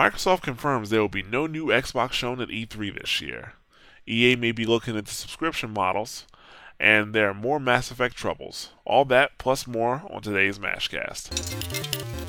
Microsoft confirms there will be no new Xbox shown at E3 this year. EA may be looking into subscription models, and there are more Mass Effect troubles. All that plus more on today's Mashcast.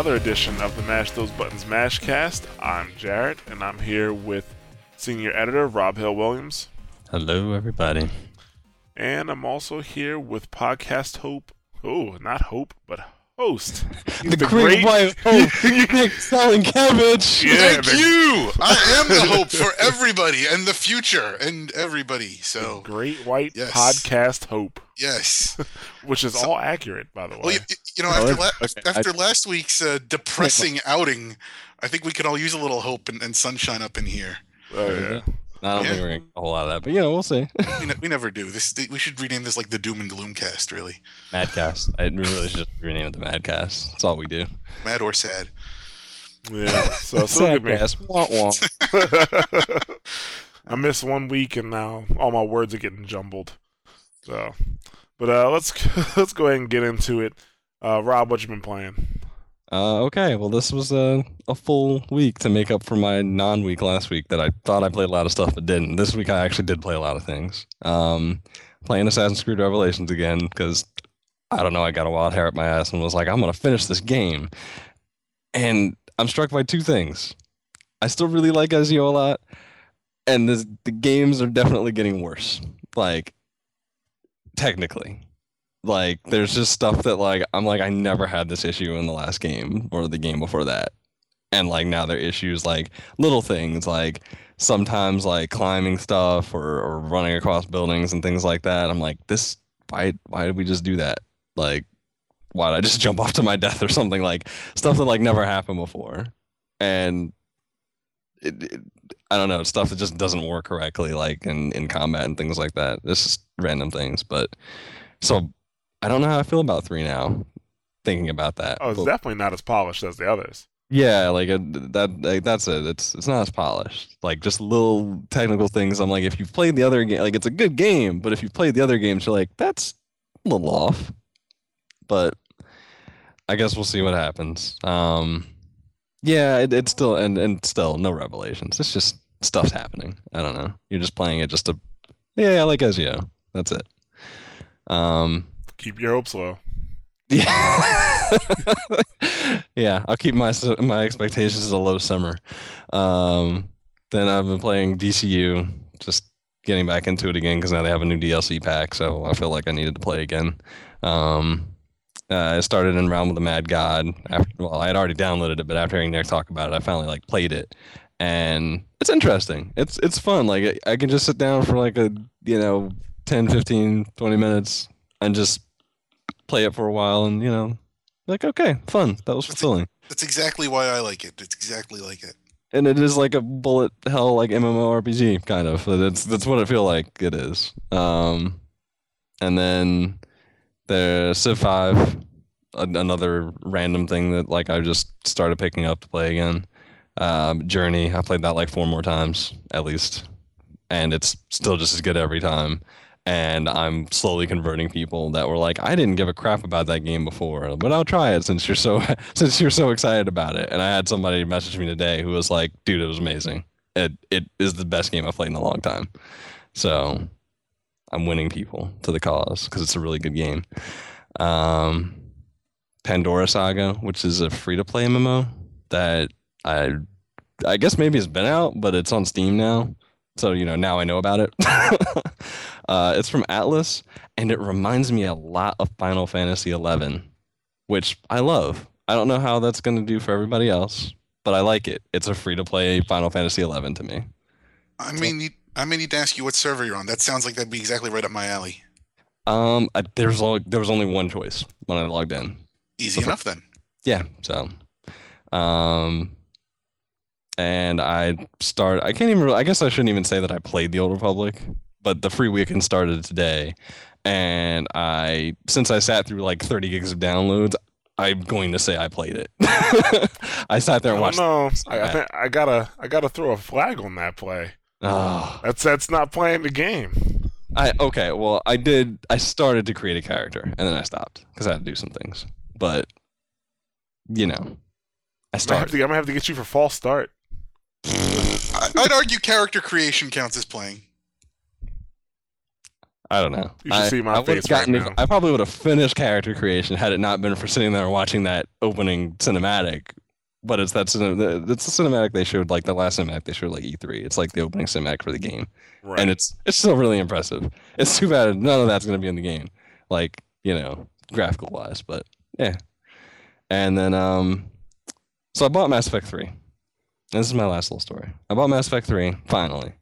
Another edition of the Mash Those Buttons Mashcast. I'm Jarrett and I'm here with senior editor Rob Hill Williams. Hello, everybody. And I'm also here with podcast hope. Oh, not hope, but host. The, great, white hope, Nick Zielenkievicz. Yeah, Thank the you. I am the hope for everybody and the future and everybody. So great white Yes. podcast hope, yes. which is So- all accurate, by the way. Well, you, you know, after la- okay, I- last week's uh, depressing outing, I think we could all use a little hope and, and sunshine up in here. oh, yeah. I don't Yeah. think we're gonna get a whole lot of that, but you know, we'll see. We, ne- we never do this. We should rename this like the Doom and Gloom cast. Really, Madcast. I really should rename it the Madcast. That's all we do. mad or sad. Yeah. So, so look at me. Sadcast. Wah, wah. I missed one week and now all my words are getting jumbled. So, but uh, let's let's go ahead and get into it. Uh, Rob, what you been playing? Uh, okay, well, this was a, a full week to make up for my non-week last week that I thought I played a lot of stuff but didn't. This week I actually did play a lot of things. Um, playing Assassin's Creed Revelations again because I don't know, I got a wild hair up my ass and was like, I'm gonna finish this game. And I'm struck by two things. I still really like Ezio a lot, and this, the games are definitely getting worse. Like, technically like there's just stuff that like I'm like I never had this issue in the last game or the game before that. And like now there are issues like little things like sometimes like climbing stuff or, or running across buildings and things like that. I'm like, this why why did we just do that? Like why did I just jump off to my death or something like stuff that like never happened before. And it, it I don't know, stuff that just doesn't work correctly, like in, in combat and things like that. It's just random things. But so I don't know how I feel about three now. Thinking about that. Oh, it's But- definitely not as polished as the others. yeah, like uh, that. Like, that's it. It's it's not as polished. Like just little technical things. I'm like, if you've played the other game, like it's a good game, but if you've played the other games, you're like, that's a little off. But I guess we'll see what happens. Um, yeah, it, it's still and and still no revelations. It's just stuff's happening. I don't know. You're just playing it just to, yeah, like I like Ezio. That's it. Um, Keep your hopes low. yeah, yeah. I'll keep my my expectations as a low summer. Um, then I've been playing DCU, just getting back into it again because now they have a new DLC pack, so I feel like I needed to play again. Um, uh, I started in Realm of the Mad God. After, well, I had already downloaded it, but after hearing Nick talk about it, I finally like played it, and it's interesting. It's it's fun. Like I can just sit down for like a you know 10, 15, 20 minutes and just play it for a while, and you know, like okay, fun. That was fulfilling. That's exactly why I like it. It's exactly like it. and it is like a bullet hell like MMORPG kind of. That's that's what I feel like it is. Um, and then there's Civ Five, another random thing that like I just started picking up to play again. Um, Journey, I played that like four more times at least, and it's still just as good every time. And I'm slowly converting people that were like, I didn't give a crap about that game before, but I'll try it since you're so since you're so excited about it. And I had somebody message me today who was like, dude, it was amazing. It it is the best game I've played in a long time. So I'm winning people to the cause because it's a really good game. Um, Pandora Saga, which is a free to play MMO that I I guess maybe it's been out, but it's on Steam now. So you know now I know about it. uh, it's from Atlus, and it reminds me a lot of Final Fantasy XI, which I love. I don't know how that's going to do for everybody else, but I like it. It's a free to play Final Fantasy 11 to me. I may need I may need to ask you what server you're on. That sounds like that'd be exactly right up my alley. Um, I, there's only, there was only one choice when I logged in. Easy enough then. Yeah, so, um, and I start. I can't even. I guess I shouldn't even say that I played the Old Republic, but the free weekend started today, and I since I sat through like 30 gigs of downloads, I'm going to say I played it. I sat there and watched. don't. I, I think I gotta I gotta throw a flag on that play. Oh, That's that's not playing the game. I okay. Well, I did. I started to create a character, and then I stopped because I had to do some things. But you know, I I might have started. to, I'm gonna have to get you for false start. I, I'd argue character creation counts as playing. I don't know. You should I, see my I would've face right gotten- now. I probably would have finished character creation had it not been for sitting there watching that opening cinematic. But it's that it's the cinematic they showed, like the last cinematic they showed, like E3. It's like the opening cinematic for the game, Right. and it's it's still really impressive. It's too bad none of that's going to be in the game, like you know, graphical wise. But yeah, and then um, so I bought Mass Effect Three. This is my last little story. I bought Mass Effect 3, finally.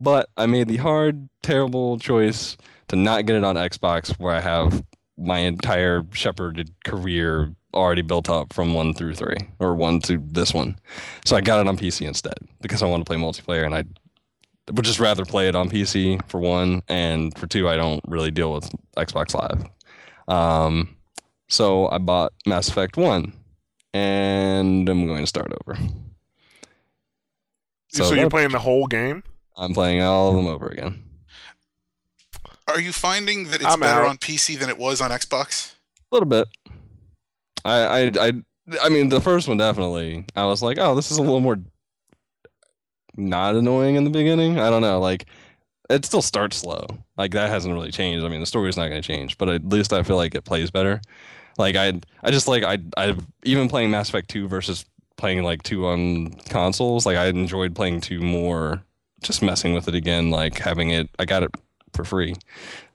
But I made the hard, terrible choice to not get it on Xbox where I have my entire shepherded career already built up from 1 through 3, or 1 to this one. So I got it on PC instead because I want to play multiplayer and I would just rather play it on PC for one, and for two, I don't really deal with Xbox Live. Um, so I bought Mass Effect 1, and I'm going to start over. So, that- you're playing the whole game? I'm playing all of them over again. Are you finding that it's I'm better out. on PC than it was on Xbox? A little bit. I, I, I, I mean, the first one definitely. I was like, oh, this is a little more not annoying in the beginning. I don't know, like it still starts slow. Like that hasn't really changed. I mean, the story's not going to change, but at least I feel like it plays better. Like I, I just like I, I even playing Mass Effect two versus playing like two on consoles. Like I enjoyed playing two more, just messing with it again. Like having it, I got it for free.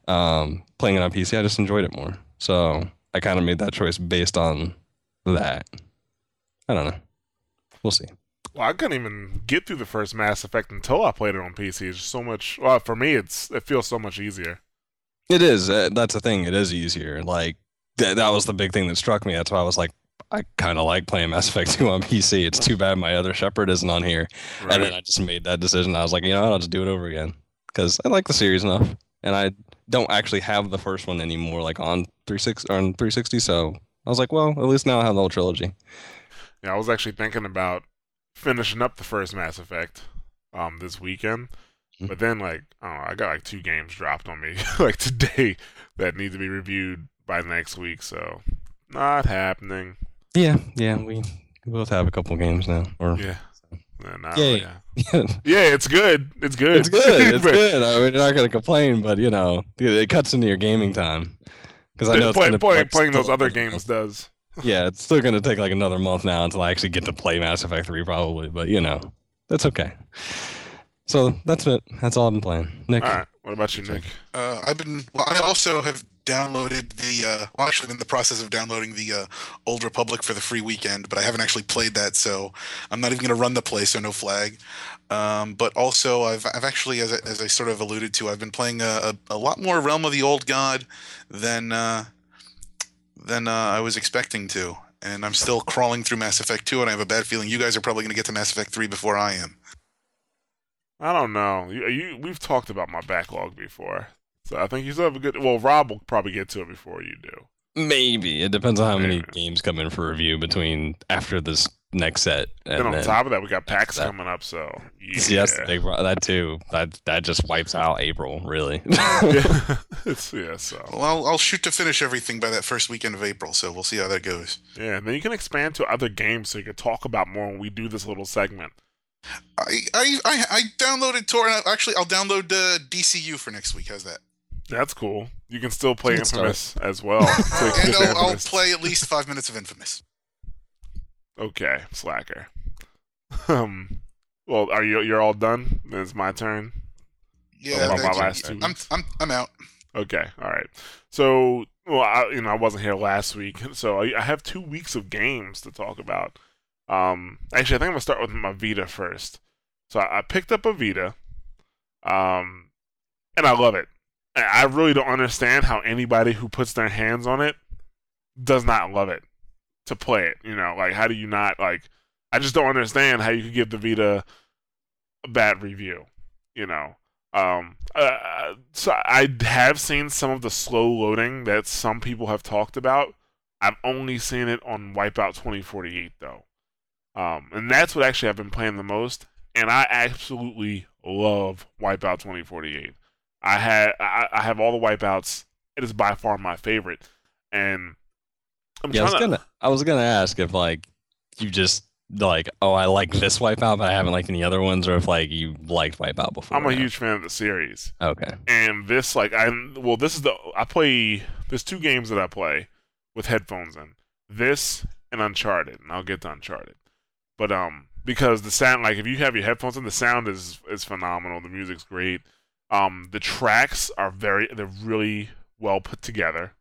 Um, playing it on PC, I just enjoyed it more. So I kind of made that choice based on that. I don't know. We'll see. Well, I couldn't even get through the first Mass Effect until I played it on PC. It's just so much. Well, for me, it's it feels so much easier. It is. Uh, that's the thing. It is easier. Like th- that was the big thing that struck me. That's why I was like, I kind of like playing Mass Effect 2 on PC. It's too bad my other Shepard isn't on here. Right? And then I just made that decision. I was like, you know? I'll just do it over again because I like the series enough, and I don't actually have the first one anymore, like on 36 or on 360. So I was like, well, at least now I have the whole trilogy. yeah, I was actually thinking about finishing up the first Mass Effect um this weekend, Mhm. but then like I don't know, I got like two games dropped on me like today that need to be reviewed by next week. So not happening. Yeah, yeah. We both have a couple games now. Or Yeah. Yeah, not Yay. really, yeah. Yeah, it's good. It's good. it's good. It's But good. I mean, you're not gonna complain, but you know, it it cuts into your gaming time. Because I know it's play, play- playing those other games does. Yeah, it's still gonna take like another month now until I actually get to play Mass Effect Three, probably. But you know, that's okay. So that's it. That's all I've been playing. Nick, All right. What about you, Nick? Uh, I've been. Well, I also have downloaded the. Uh, well, actually, I'm in the process of downloading the uh, Old Republic for the free weekend, but I haven't actually played that, so I'm not even going to run the play, so no flag. Um, but also, I've I've actually, as I, as I sort of alluded to, I've been playing a, a, a lot more Realm of the Old God than uh, than uh, I was expecting to, and I'm still crawling through Mass Effect 2, and I have a bad feeling you guys are probably going to get to Mass Effect 3 before I am. I don't know. You, you we've talked about my backlog before, so I think you still have a good. Well, Rob will probably get to it before you do. maybe it depends on how many Maybe. games come in for review between after this next set. And then on then- top of that, we got PAX that. coming up, so yeah. See, that's the big that too. That that just wipes out April, really. yeah. it's yeah. So Well, I'll, I'll shoot to finish everything by that first weekend of April, so we'll see how that goes. yeah, and then you can expand to other games, so you can talk about more when we do this little segment. I I, I, I downloaded Tor. and Actually, I'll download uh, DCU for next week. How's that? That's cool. You can still play Good start. Infamous as well. So you can And I'll, I'll play at least five minutes of Infamous. Okay, slacker. Um, well, are you you're all done? It's my turn. Yeah, about thank my last two I'm? I'm I'm out. Okay, all right. So well, I, you know, I wasn't here last week, so I, I have two weeks of games to talk about. Um, actually, I think I'm gonna start with my Vita first. So I, I picked up a Vita, um, and I love it. I really don't understand how anybody who puts their hands on it does not love it to play it. You know, like how do you not like? I just don't understand how you could give the Vita a bad review. You know, um, uh, so I have seen some of the slow loading that some people have talked about. I've only seen it on Wipeout 2048 though, um, and that's what actually I've been playing the most. And I absolutely love Wipeout 2048. I had I, I have all the wipeouts. It is by far my favorite, and I'm yeah, I was to... gonna I was gonna ask if like you just like oh I like this wipeout but I haven't liked any other ones or if like you liked wipeout before. I'm a huge fan of the series. Okay. And this like I well this is the I play there's two games that I play with headphones in. This and Uncharted, and I'll get to Uncharted. But um because the sound like if you have your headphones in the sound is is phenomenal. The music's great. Um, the tracks are very, they're really well put together.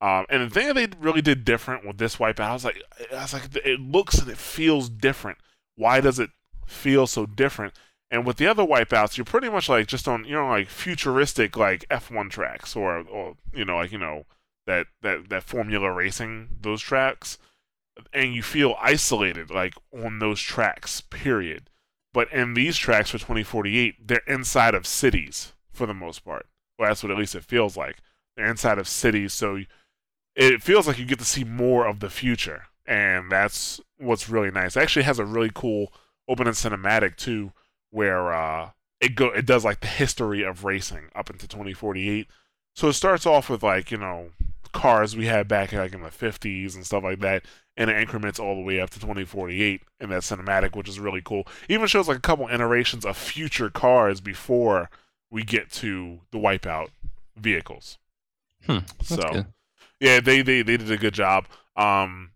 Um, and the thing that they really did different with this wipeout, I was like, I was like, it looks and it feels different. Why does it feel so different? And with the other wipeouts, you're pretty much like just on, you know, like futuristic like F1 tracks or, or you know, like you know that that that Formula Racing those tracks, and you feel isolated like on those tracks. Period. But in these tracks for 2048, they're inside of cities for the most part. Well, that's what at least it feels like. They're inside of cities, so it feels like you get to see more of the future, and that's what's really nice. It actually has a really cool opening cinematic too, where uh, it go it does like the history of racing up into 2048. So it starts off with like you know cars we had back like in the 50s and stuff like that, and it increments all the way up to 2048 in that cinematic, which is really cool. Even shows like a couple iterations of future cars before we get to the wipeout vehicles. Hmm, so, good. yeah, they, they they did a good job. Um,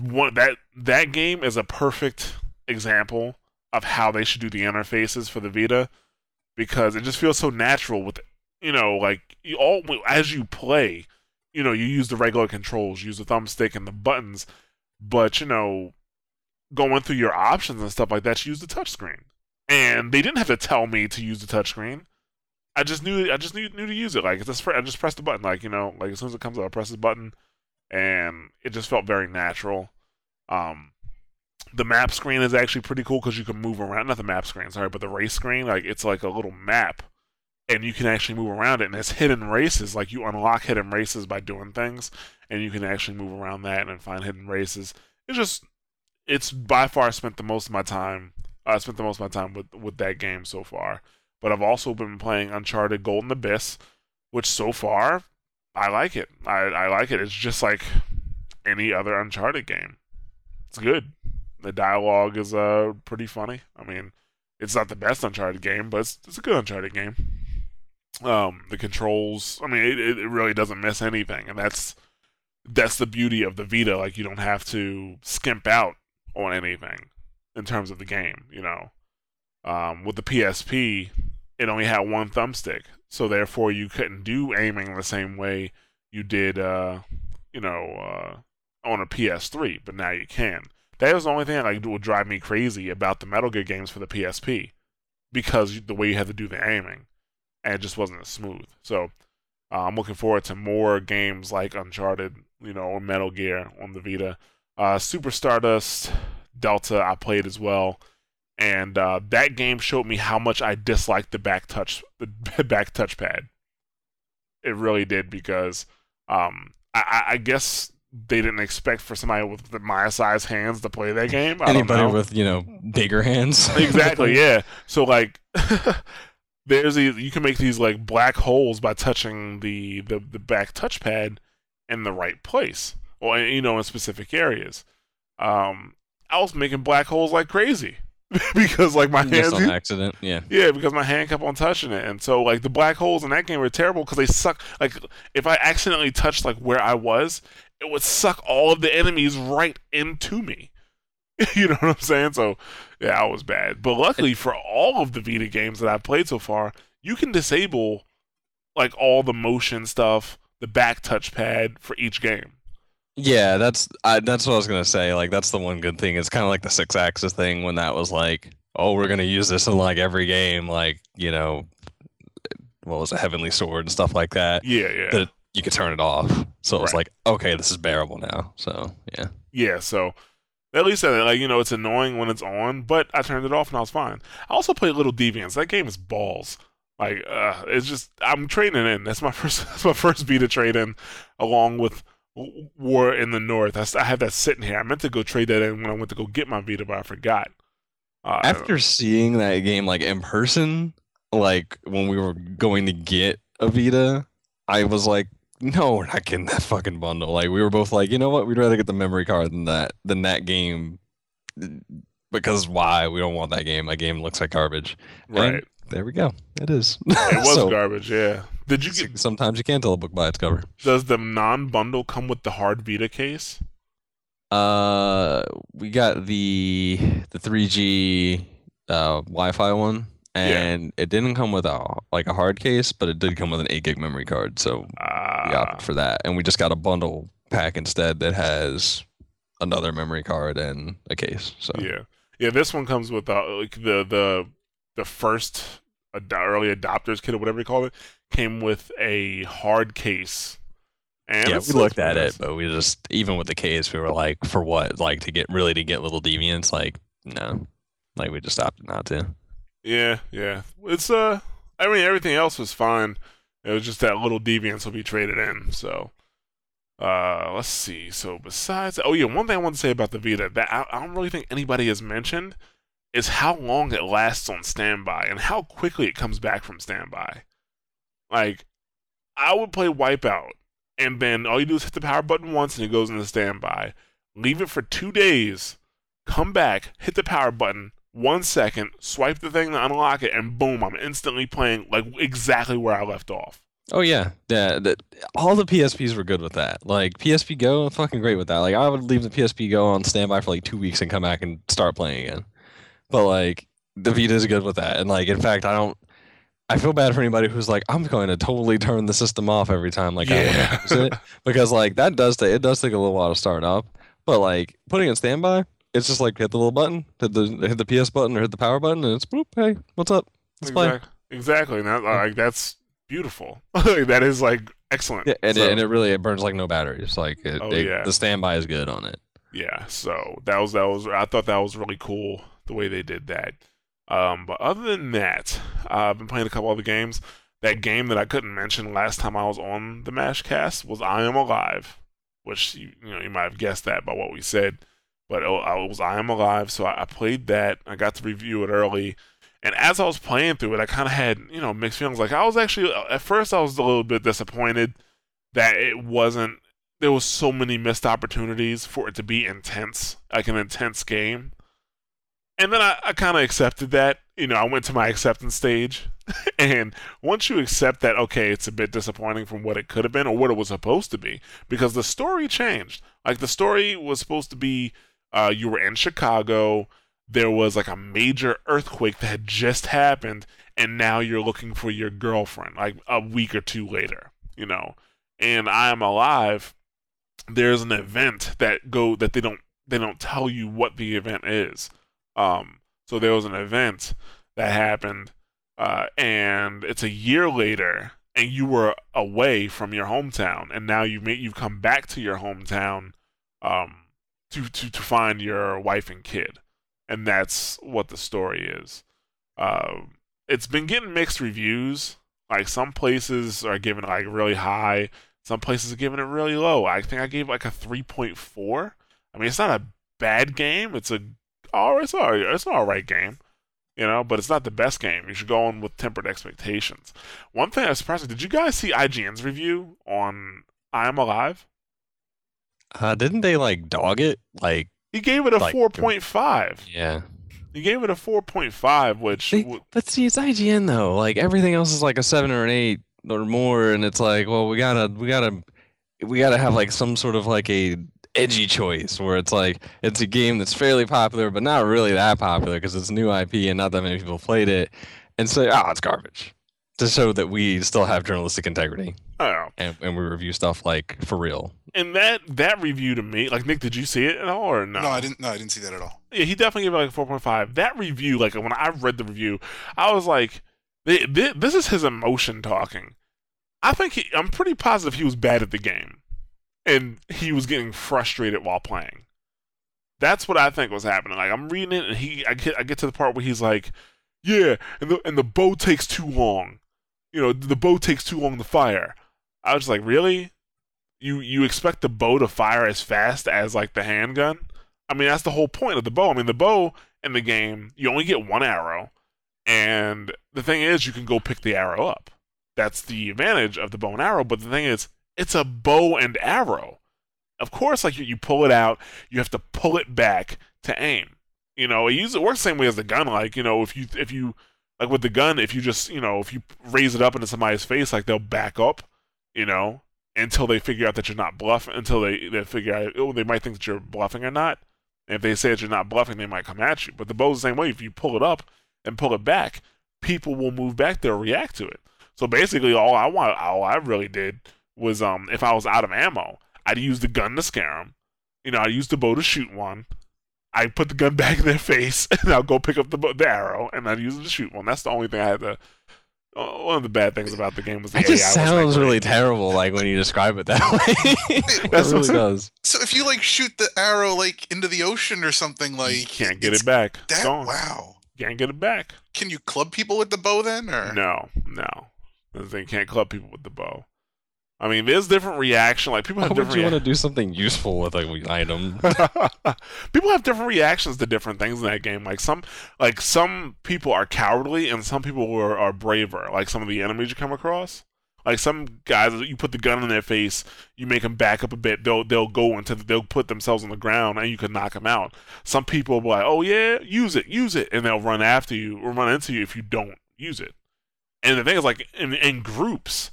one that that game is a perfect example of how they should do the interfaces for the Vita because it just feels so natural with you know like you all as you play you know you use the regular controls you use the thumbstick and the buttons but you know, going through your options and stuff like that, you use the touchscreen. And they didn't have to tell me to use the touchscreen. I just knew I just knew, knew to use it. Like just I just pressed the button. Like you know, like as soon as it comes up, I press the button, and it just felt very natural. Um, the map screen is actually pretty cool because you can move around. Not the map screen, sorry, but the race screen. Like it's like a little map, and you can actually move around it. And it's hidden races. Like you unlock hidden races by doing things, and you can actually move around that and find hidden races. It's just, it's by far spent the most of my time. I uh, spent the most of my time with with that game so far. But I've also been playing Uncharted Golden Abyss, which so far I like it. I, I like it. It's just like any other Uncharted game. It's good. The dialogue is uh pretty funny. I mean, it's not the best Uncharted game, but it's, it's a good Uncharted game. Um, the controls. I mean, it, it really doesn't miss anything, and that's that's the beauty of the Vita. Like you don't have to skimp out on anything in terms of the game. You know, um, with the PSP, it only had one thumbstick, so therefore you couldn't do aiming the same way you did, uh, you know, uh, on a PS3. But now you can. That was the only thing that like would drive me crazy about the Metal Gear games for the PSP, because the way you had to do the aiming, and it just wasn't as smooth. So uh, I'm looking forward to more games like Uncharted you know, or Metal Gear on the Vita. Uh, Super Stardust Delta I played as well, and uh, that game showed me how much I disliked the back touch the back touchpad. It really did because um, I, I guess they didn't expect for somebody with my size hands to play that game. I Anybody with you know bigger hands. exactly. Yeah. So like. there's a, you can make these like black holes by touching the, the, the back touchpad in the right place or you know in specific areas. Um, I was making black holes like crazy because like my hands on accident, yeah, yeah, because my hand kept on touching it, and so like the black holes in that game were terrible because they suck. Like if I accidentally touched like where I was, it would suck all of the enemies right into me. you know what I'm saying? So yeah, I was bad. But luckily for all of the Vita games that I've played so far, you can disable like all the motion stuff the back touchpad for each game. Yeah, that's I, that's what I was gonna say. Like that's the one good thing. It's kind of like the Sixaxis thing when that was like, oh, we're gonna use this in like every game, like you know, what was a heavenly sword and stuff like that. Yeah, yeah. That you could turn it off, so it was Right. like, okay, this is bearable now. So yeah, Yeah, so at least uh, like you know it's annoying when it's on, but I turned it off and I was fine. I also played Little Deviants. That game is balls. Like uh, it's just I'm trading in. That's my first. That's my first Vita trade in, along with War in the North. I have that sitting here. I meant to go trade that in when I went to go get my Vita, but I forgot. Uh, after seeing that game like in person, like when we were going to get a Vita, I was like, no, we're not getting that fucking bundle. Like we were both like, you know what, we'd rather get the memory card than that than that game. Because why? We don't want that game. That game looks like garbage. right, And there we go. It is. it was So, garbage. Yeah. Did you get? Sometimes you can't tell a book by its cover. Does the non-bundle come with the hard Vita case? Uh, we got the the 3G uh, Wi-Fi one, Yeah. and it didn't come with a like a hard case, but it did come with an 8 gig memory card, so we Uh, opted for that. And we just got a bundle pack instead that has another memory card and a case. So Yeah, yeah. This one comes with uh, like the the the first ad- early adopters kit or whatever you call it came with a hard case. And yeah, we looked at nice. it, but we just even with the case, we were like, for what? Like to get really to get little deviants? Like no, like we just opted not to. Yeah, yeah. It's uh, I mean everything else was fine. It was just that Little Deviants will be traded in. So, uh, let's see. So besides, oh yeah, one thing I want to say about the Vita that I, I don't really think anybody has mentioned is how long it lasts on standby and how quickly it comes back from standby. Like, I would play Wipeout, and then all you do is hit the power button once and it goes into standby. Leave it for two days, come back, hit the power button, one second, swipe the thing to unlock it, and boom, I'm instantly playing like exactly where I left off. Oh yeah, yeah. That all the PSPs were good with that. Like PSP Go, fucking great with that. Like I would leave the PSP Go on standby for like two weeks and come back and start playing again. But like the Vita is good with that. And like in fact, I don't. I feel bad for anybody who's like, I'm going to totally turn the system off every time. Like I want to use it because like that does take it does take a little while to start up. But like putting it standby, it's just like hit the little button, hit the hit the PS button or hit the power button, and it's boop. Hey, what's up? Let's play. Exactly. Exactly. That, like that's beautiful. that is like excellent. Yeah, and, So- it, and it really it burns like no batteries. Like it, Oh, it- yeah. the standby is good on it. yeah so that was that was i thought that was really cool the way they did that um but other than that uh, i've been playing a couple other games that game that i couldn't mention last time i was on the mashcast was i am alive which you, you know you might have guessed that by what we said but oh, it, it was i am alive so I, I played that i got to review it early and as i was playing through it i kind of had you know mixed feelings like i was actually uh, at first i was a little bit disappointed that it wasn't there was so many missed opportunities for it to be intense, like an intense game. And then I, I kind of accepted that. You know, I went to my acceptance stage. and once you accept that, okay, it's a bit disappointing from what it could have been or what it was supposed to be, because the story changed. Like, the story was supposed to be uh, you were in Chicago, there was like a major earthquake that had just happened, and now you're looking for your girlfriend, like a week or two later, you know. And I am alive there's an event that go that they don't they don't tell you what the event is. Um, so there was an event that happened, uh, and it's a year later, and you were away from your hometown, and now you may you've come back to your hometown, um, to to to find your wife and kid, and that's what the story is. Uh, it's been getting mixed reviews. Like some places are giving like really high, some places are giving it really low. I think I gave like a 3.4. I mean, it's not a bad game. It's a oh, it's all it's an all right game, you know. But it's not the best game. You should go in with tempered expectations. One thing I was surprised. Did you guys see IGN's review on I Am Alive? Uh, didn't they like dog it? Like He gave it a Like- 4.5. yeah. He gave it a 4.5, which They- w- But see, it's IGN though. Like everything else is like a seven or an eight or more, and it's like, well, we gotta, we gotta, we gotta have like some sort of like a edgy choice where it's like it's a game that's fairly popular, but not really that popular because it's new IP and not that many people played it, and say, oh, it's garbage. To show that we still have journalistic integrity Oh, and, and we review stuff like for real. and that that review to me, like Nick, did you see it at all or no? No, I didn't. No, I didn't see that at all. Yeah, he definitely gave it like a four point five. That review, like when I read the review, I was like, "Th- th- "This is his emotion talking." I think he, I'm pretty positive he was bad at the game, and he was getting frustrated while playing. That's what I think was happening. Like I'm reading it, and he, I get, I get to the part where he's like, "Yeah," and the and the bow takes too long. You know, the bow takes too long to fire. I was like, "Really? You you expect the bow to fire as fast as like the handgun?" I mean, that's the whole point of the bow. I mean, the bow in the game, you only get one arrow, and the thing is, you can go pick the arrow up. That's the advantage of the bow and arrow. But the thing is, it's a bow and arrow. Of course, like you, you pull it out, you have to pull it back to aim. You know, it uses it works the same way as the gun. Like you know, if you if you like with the gun, if you just you know if you raise it up into somebody's face, like they'll back up. You know, until they figure out that you're not bluffing. Until they they figure out, oh, they might think that you're bluffing or not. And if they say that you're not bluffing, they might come at you. But the bow's the same way. If you pull it up and pull it back, people will move back. They'll react to it. So basically, all I want, all I really did was, um, if I was out of ammo, I'd use the gun to scare them. You know, I'd use the bow to shoot one. I put the gun back in their face, and I'll go pick up the, the arrow, and I'd use it to shoot one. That's the only thing I had to. Uh, one of the bad things about the game was the It just AI wasn't sounds that really terrible, like when you describe it that way. it That's really what- does. So if you like shoot the arrow like into the ocean or something, like you can't get it back. That Gone. wow. Can't get it back. Can you club people with the bow then, or No, no. They can't club people with the bow. I mean, there's different reaction. Like people have Why have would different. you want to do something useful with an item? people have different reactions to different things in that game. Like some, like some people are cowardly, and some people are, are braver. Like some of the enemies you come across. Like some guys, you put the gun in their face, you make them back up a bit. They'll they'll go into the, they'll put themselves on the ground, and you can knock them out. Some people will be like, "Oh yeah, use it, use it," and they'll run after you or run into you if you don't use it. And the thing is, like in, in groups,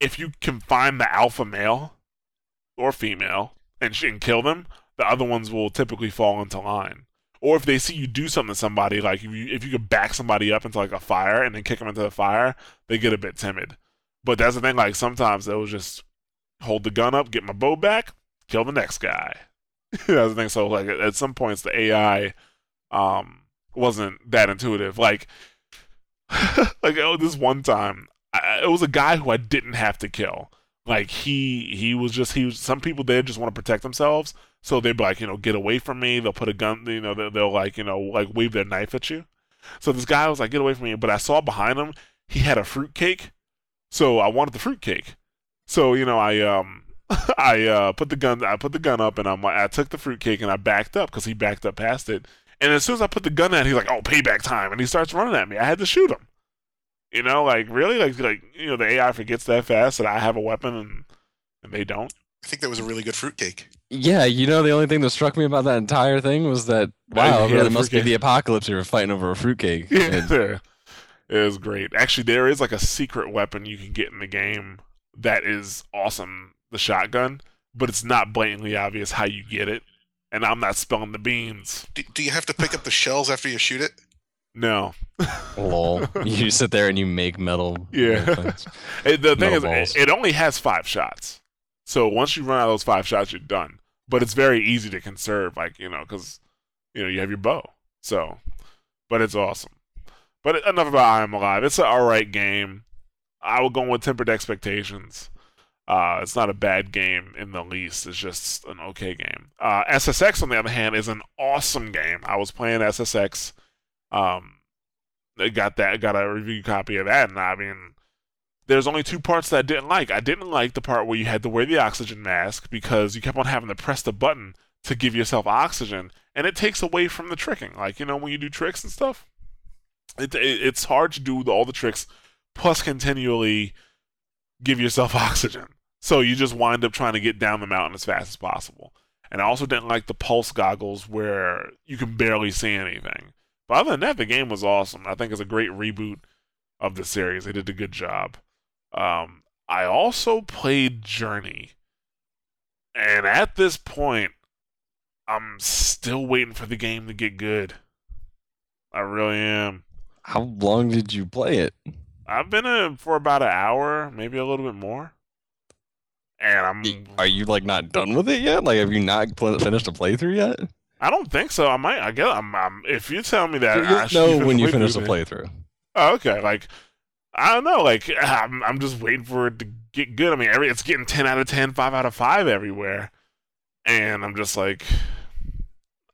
if you can find the alpha male or female and, sh- and kill them, the other ones will typically fall into line. Or if they see you do something to somebody, like if you if you could back somebody up into like a fire and then kick them into the fire, they get a bit timid. But that's the thing. Like sometimes they'll just hold the gun up, get my bow back, kill the next guy. that's the thing. So like at- some points the AI um wasn't that intuitive. Like like oh this one time I, it was a guy who I didn't have to kill. Like he he was just he was some people there just want to protect themselves, so they'd be like you know get away from me. They'll put a gun, you know they'll, they'll like you know like wave their knife at you. So this guy was like get away from me, but I saw behind him he had a fruit cake, so I wanted the fruit cake. So you know I um I uh put the gun I put the gun up and I'm I took the fruit cake and I backed up because he backed up past it. And as soon as I put the gun out, he's like, "Oh, payback time!" And he starts running at me. I had to shoot him. You know, like really, like like you know, the AI forgets that fast that I have a weapon and and they don't. I think that was a really good fruitcake. Yeah, you know the only thing that struck me about that entire thing was that wow, it really the must be the apocalypse. You were fighting over a fruitcake. Yeah, And- it was great. Actually, there is like a secret weapon you can get in the game that is awesome, the shotgun, but it's not blatantly obvious how you get it. And I'm not spilling the beans. Do, do you have to pick up the shells after you shoot it? No. Lol. You sit there and you make metal. Yeah. It- the thing Metal is, it, it only has five shots. So once you run out of those five shots, you're done. But it's very easy to conserve, like, you know, because, you know, you have your bow. So, but it's awesome. But enough about I Am Alive. It's an alright game. I will go with tempered expectations. Uh, it's not a bad game in the least. It's just an okay game. Uh, SSX, on the other hand, is an awesome game. I was playing SSX. Um, got that. Got a review copy of that, and I mean, there's only two parts that I didn't like. I didn't like the part where you had to wear the oxygen mask because you kept on having to press the button to give yourself oxygen, and it takes away from the tricking. Like you know when you do tricks and stuff, it, it it's hard to do all the tricks plus continually give yourself oxygen. So you just wind up trying to get down the mountain as fast as possible. And I also didn't like the pulse goggles where you can barely see anything. But other than that, the game was awesome. I think it's a great reboot of the series. They did a good job. Um, I also played Journey. And at this point, I'm still waiting for the game to get good. I really am. How long did you play it? I've been in for about an hour, maybe a little bit more. And I'm. Are you like not done with it yet? Like, have you not finished a playthrough yet? I don't think so. I might. I guess. I'm. I'm if you tell me that, You'll I know when you finish the playthrough. Oh, okay. Like, I don't know. Like, I'm, I'm just waiting for it to get good. I mean, every it's getting 10 out of 10, 5 out of 5 everywhere. And I'm just like,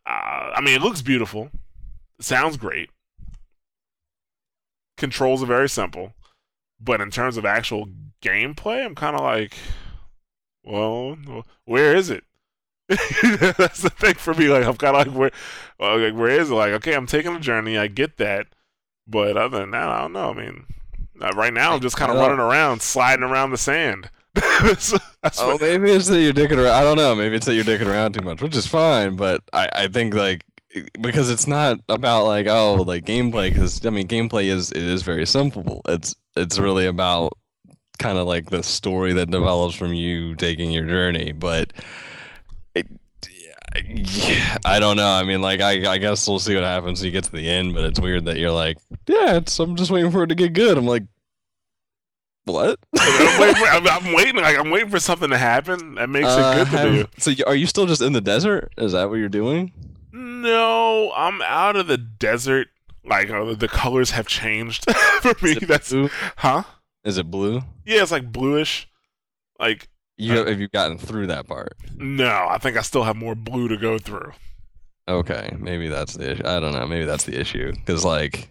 uh, I mean, it looks beautiful. It sounds great. Controls are very simple. But in terms of actual gameplay, I'm kind of like, well, where is it? That's the thing for me. Like, I'm kind of like, where, like, where is it? Like, okay, I'm taking a journey. I get that. But other than that, I don't know. I mean, uh, right now I'm just kind of running around, sliding around the sand. that's, that's Oh, what, maybe it's that you're dicking around. I don't know. Maybe it's that you're dicking around too much, which is fine. But I, I think like because it's not about like oh like gameplay. Because I mean gameplay is it is very simple. It's it's really about kind of like the story that develops from you taking your journey. But yeah, I don't know. I mean, like I I guess we'll see what happens when you get to the end. But it's weird that you're like yeah, it's I'm just waiting for it to get good. I'm like what? I'm, waiting for, I'm, I'm waiting. Like I'm waiting for something to happen that makes Uh, it good to have- do. So are you still just in the desert? Is that what you're doing? No, I'm out of the desert. Like uh, the colors have changed for me. That's blue? huh? Is it blue? Yeah, it's like bluish. Like You Uh, have you gotten through that part? no, I think I still have more blue to go through. Okay, maybe that's the issue. I don't know. Maybe that's the issue because like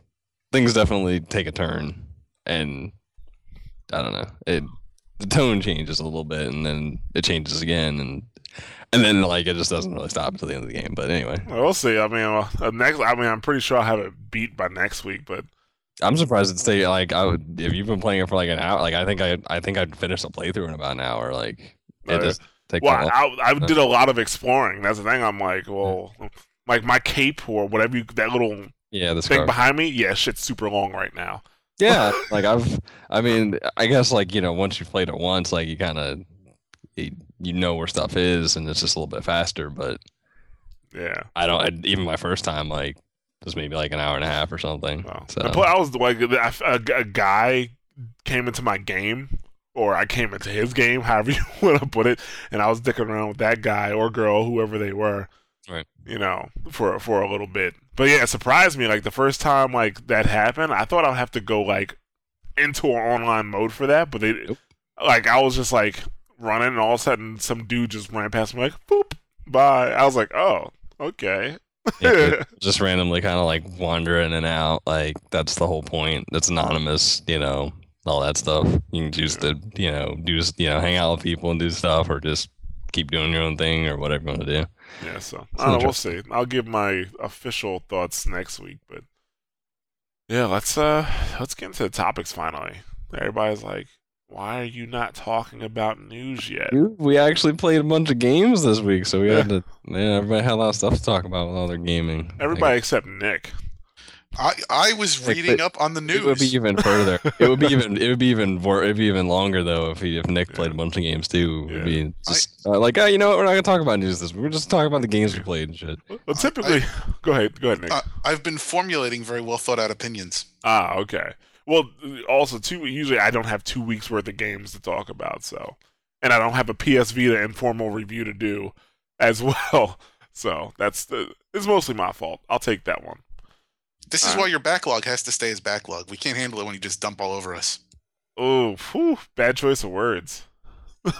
things definitely take a turn, and I don't know. It the tone changes a little bit, and then it changes again, and and then like it just doesn't really stop until the end of the game. But anyway, Well, see. I mean, uh, next. I mean, I'm pretty sure I'll have it beat by next week. But I'm surprised it's stay like I would if you've been playing it for like an hour. Like I think I I think I'd finish a playthrough in about an hour. Like it just take well. I, I did a lot of exploring. That's the thing. I'm like, well, like my cape or whatever you that little Yeah, the thing behind me. Yeah, shit's super long right now. Yeah, like I've, I mean, I guess like you know, once you've played it once, like you kind of, you, you know where stuff is, and it's just a little bit faster. But Yeah. I don't, I, even my first time, like was maybe like an hour and a half or something. Well, So the pl- I was like a, a, a guy came into my game, or I came into his game, however you want to put it, and I was dicking around with that guy or girl, whoever they were. Right. You know, for for a little bit. But yeah, it surprised me. Like the first time like that happened, I thought I'd have to go like into an online mode for that, but they Nope. like I was just like running, and all of a sudden some dude just ran past me like boop bye. I was like, oh okay. just randomly kind of like wander in and out. Like that's the whole point. That's anonymous, you know, all that stuff. You can choose to, you know, do you know, hang out with people and do stuff, or just keep doing your own thing or whatever you want to do. Yeah, so It's I don't know, we'll see. I'll give my official thoughts next week, but yeah, let's uh let's get into the topics finally. Everybody's like, why are you not talking about news yet? We actually played a bunch of games this week, so we had to. Yeah, everybody had a lot of stuff to talk about with all their gaming. Everybody except Nick. I I was Like, reading up on the Like, it would be news. even further. it would be even. It would be even. More, it'd be even longer though if he, if Nick played a bunch of games too. It'd Yeah. be just uh, like, oh, you know what? We're not gonna talk about news this. week. We're just talking about the games we played and shit. Well, typically, go ahead, go ahead, Nick. Uh, I've been formulating very well thought out opinions. ah, okay. Well, also two. Usually, I don't have two weeks worth of games to talk about, so and I don't have a PS Vita informal review to do as well. So that's the. It's mostly my fault. I'll take that one. This is Alright. why your backlog has to stay as backlog. We can't handle it when you just dump all over us. Oh, whew, bad choice of words. I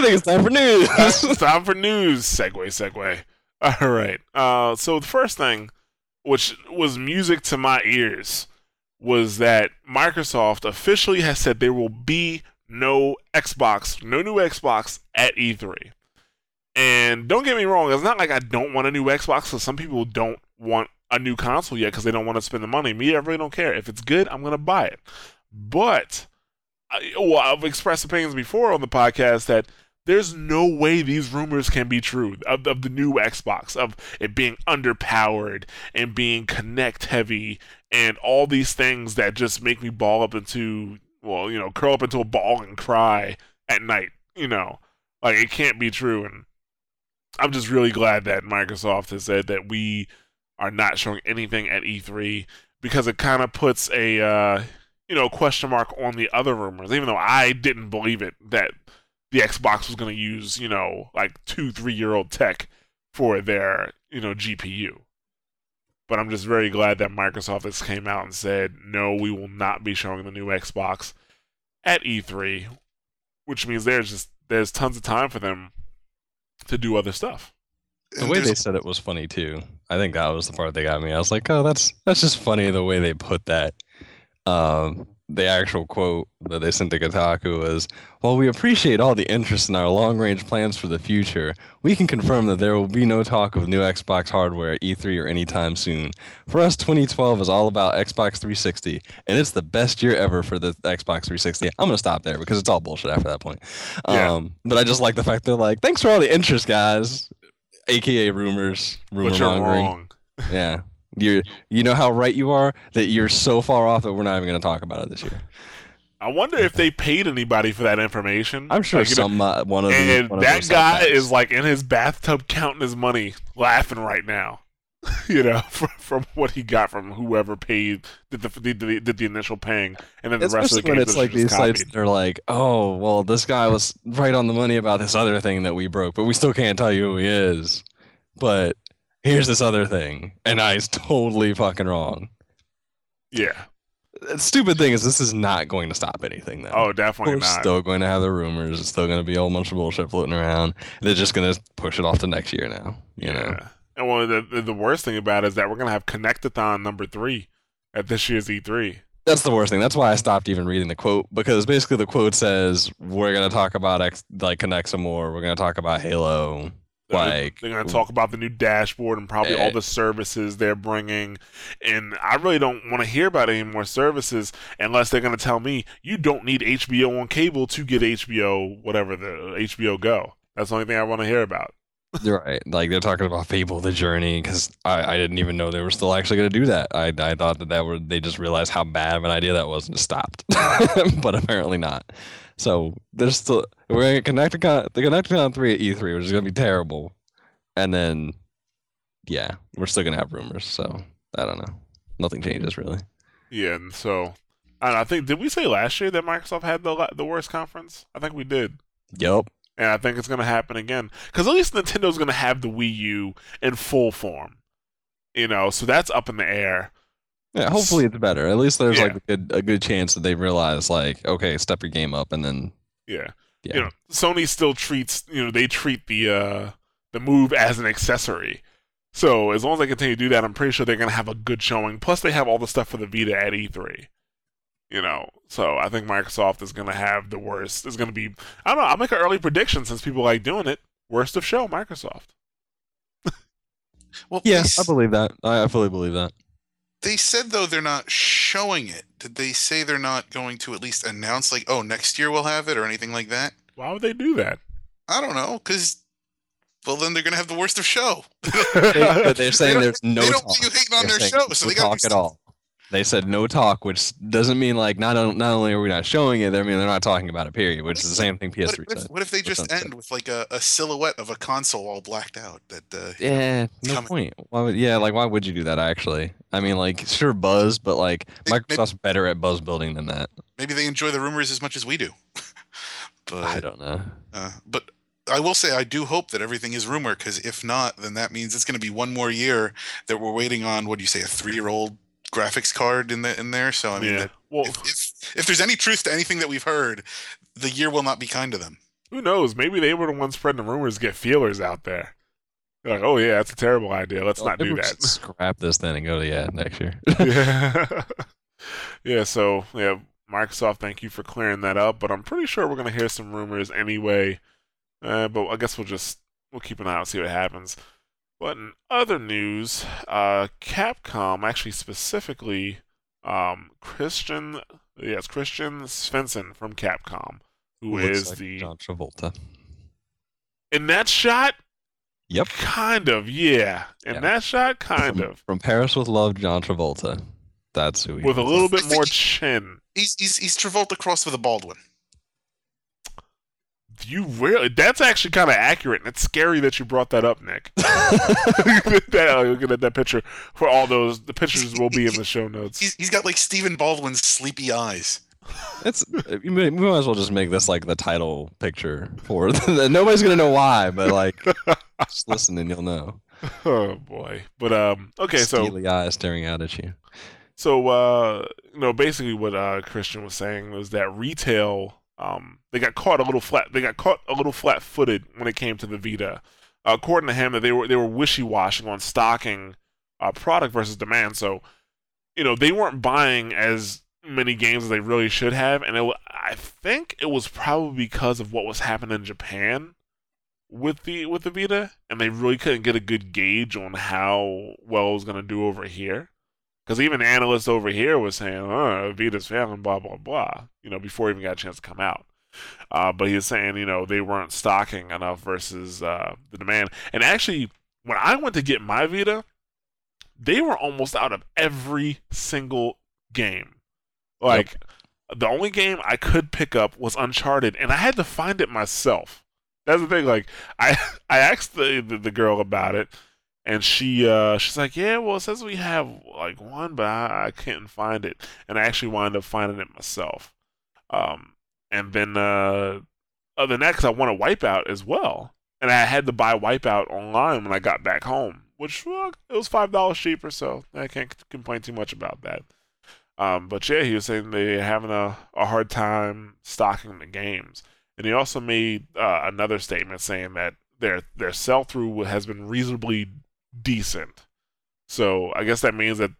think it's time for news. it's time for news. Segue, segue. All right. Uh, so the first thing, which was music to my ears, was that Microsoft officially has said there will be no Xbox, no new Xbox at E3. And don't get me wrong, it's not like I don't want a new Xbox. So some people don't want a new console yet because they don't want to spend the money. Me, I really don't care. If it's good, I'm gonna buy it. But well, I've expressed opinions before on the podcast that there's no way these rumors can be true of, of the new Xbox, of it being underpowered and being Kinect heavy and all these things that just make me ball up into, well, you know, curl up into a ball and cry at night, you know. Like, it can't be true. And I'm just really glad that Microsoft has said that we are not showing anything at E3 because it kind of puts a uh, you know question mark on the other rumors. Even though I didn't believe it that the Xbox was going to use you know like two three year old tech for their you know GPU. But I'm just very glad that Microsoft has came out and said no, we will not be showing the new Xbox at E3, which means there's just there's tons of time for them to do other stuff. The way they said it was funny too. I think that was the part that got me. I was like, oh, that's that's just funny the way they put that. Um, the actual quote that they sent to Kotaku was, "While we appreciate all the interest in our long-range plans for the future, we can confirm that there will be no talk of new Xbox hardware at E3 or anytime soon. For us, 2012 is all about Xbox 360, and it's the best year ever for the Xbox 360." I'm gonna stop there because it's all bullshit after that point. Yeah. Um, but I just like the fact they're like, "Thanks for all the interest, guys." aka rumors, rumor you're mongering. wrong. Yeah, you you know how right you are that you're so far off that we're not even going to talk about it this year. I wonder if they paid anybody for that information. I'm sure Like, some uh, one of the, and of that guy is like in his bathtub counting his money, laughing right now. you know, from, from what he got from whoever paid did the did the, did the initial paying, and then the rest of the when it's like these sites, they're like, "Oh, well, this guy was right on the money about this other thing that we broke, but we still can't tell you who he is." But here's this other thing, and I is totally fucking wrong. Yeah. The stupid thing is, this is not going to stop anything, though. Oh, definitely We're not. still going to have the rumors. It's still going to be a whole bunch of bullshit floating around. They're just going to push it off to next year now. You know, Yeah. And well, the, the the worst thing about it is that we're gonna have Kinectathon number three at this year's E E3. that's the worst thing. That's why I stopped even reading the quote because basically the quote says we're going to talk about X, like Kinect some more. We're going to talk about Halo. They're- Like- they're gonna talk about the new dashboard and probably all Eh. the services they're bringing. And I really don't want to hear about any more services unless they're gonna tell me you don't need HBO on cable to get HBO whatever the HBO Go. That's the only thing I want to hear about. Right. Like they're talking about Fable: The Journey because I, I didn't even know they were still actually going to do that. I, I thought that that were they just realized how bad of an idea that was and stopped, but apparently not. So there's still we're going to connect the Connecticon three at E3, which is going to be terrible, and then yeah, we're still going to have rumors. So I don't know. Nothing changes really. Yeah, and so and I think did we say last year that Microsoft had the the worst conference? I think we did. Yep. And I think it's going to happen again. Because at least Nintendo's going to have the Wii U in full form. You know, so that's up in the air. Yeah. Hopefully it's better. At least there's Yeah. like a good a good chance that they realize like okay, step your game up, and then Yeah. yeah. You know, Sony still treats, you know, they treat the uh the move as an accessory. So as long as they continue to do that, I'm pretty sure they're going to have a good showing. Plus they have all the stuff for the Vita at E3. You know, so I think Microsoft is going to have the worst. Is going to be I don't know, I'll make an early prediction since people like doing it. Worst of show, Microsoft. Well, yes, I believe that. I, I fully believe that. They said though they're not showing it. Did they say they're not going to at least announce like, oh, next year we'll have it or anything like that? Why would they do that? I don't know, because well, then they're gonna have the worst of show. They, but they're saying don't- there's no they don't talk. want you hating on They're their show, so no they got talk at all. They said no talk, which doesn't mean like not on- not only are we not showing it, I mean they're not talking about it. Period. Which is the same thing PS3 what if, said. what if they just end with like a, a silhouette of a console all blacked out? That uh, Yeah, no point. Why would yeah, like why would you do that? Actually, I mean, like sure buzz, but like Microsoft's better at buzz building than that. maybe they enjoy the rumors as much as we do. but I don't know. Uh, but I will say I do hope that everything is rumor because if not, then that means it's going to be one more year that we're waiting on. What do you say, a three-year-old graphics card in the in there? So I mean, yeah. that, Well, if, if if there's any truth to anything that we've heard, the year will not be kind to them. who knows? Maybe they were the ones spreading the rumors, to get feelers out there. They're like, oh yeah, that's a terrible idea. Let's not do that. Scrap this then and go to yeah next year. yeah. yeah, so yeah, Microsoft, thank you for clearing that up. But I'm pretty sure we're gonna hear some rumors anyway. Uh, but I guess we'll just we'll keep an eye out and see what happens. But in other news, uh, Capcom actually specifically um, Christian, yes, Christian Svensson from Capcom, who Looks is like the John Travolta. in that shot. Yep. Kind of, yeah. In Yeah. that shot, kind from, of. from Paris with Love, John Travolta. That's who he With a little bit more chin. He's he's he's Travolta crossed with a Baldwin. You really? That's actually kind of accurate, and it's scary that you brought that up, Nick. that, looking at that picture, for all those, the pictures will be in the show notes. He's, he's got like Stephen Baldwin's sleepy eyes. It's we may, we might as well just make this like the title picture for the, nobody's gonna know why, but like just listen and you'll know. Oh boy, but um, okay, so Steely eyes staring out at you. So, uh, you know, basically what uh, Christian was saying was that retail, um, they got caught a little flat. They got caught a little flat-footed when it came to the Vita. Uh, according to him, that they were they were wishy-washing on stocking uh, product versus demand. So, you know, they weren't buying as many games as they really should have, and it, I think it was probably because of what was happening in Japan with the with the Vita, and they really couldn't get a good gauge on how well it was going to do over here. Because even analysts over here was saying, "Oh, Vita's failing," blah blah blah. You know, before it even got a chance to come out. Uh, but he was saying, you know, they weren't stocking enough versus uh, the demand. And actually, when I went to get my Vita, they were almost out of every single game. Like yep. the only game I could pick up was Uncharted, and I had to find it myself. That's the thing. Like I, I asked the, the, the girl about it, and she uh, she's like, yeah, well, it says we have like one, but I, I can't find it, and I actually wound up finding it myself. Um, and then uh, other because I want to Wipeout as well, and I had to buy Wipeout online when I got back home, which well, it was five dollars cheaper, so I can't complain too much about that. Um, but yeah, he was saying they're having a, a hard time stocking the games. And he also made uh, another statement saying that their their sell through has been reasonably decent. So I guess that means that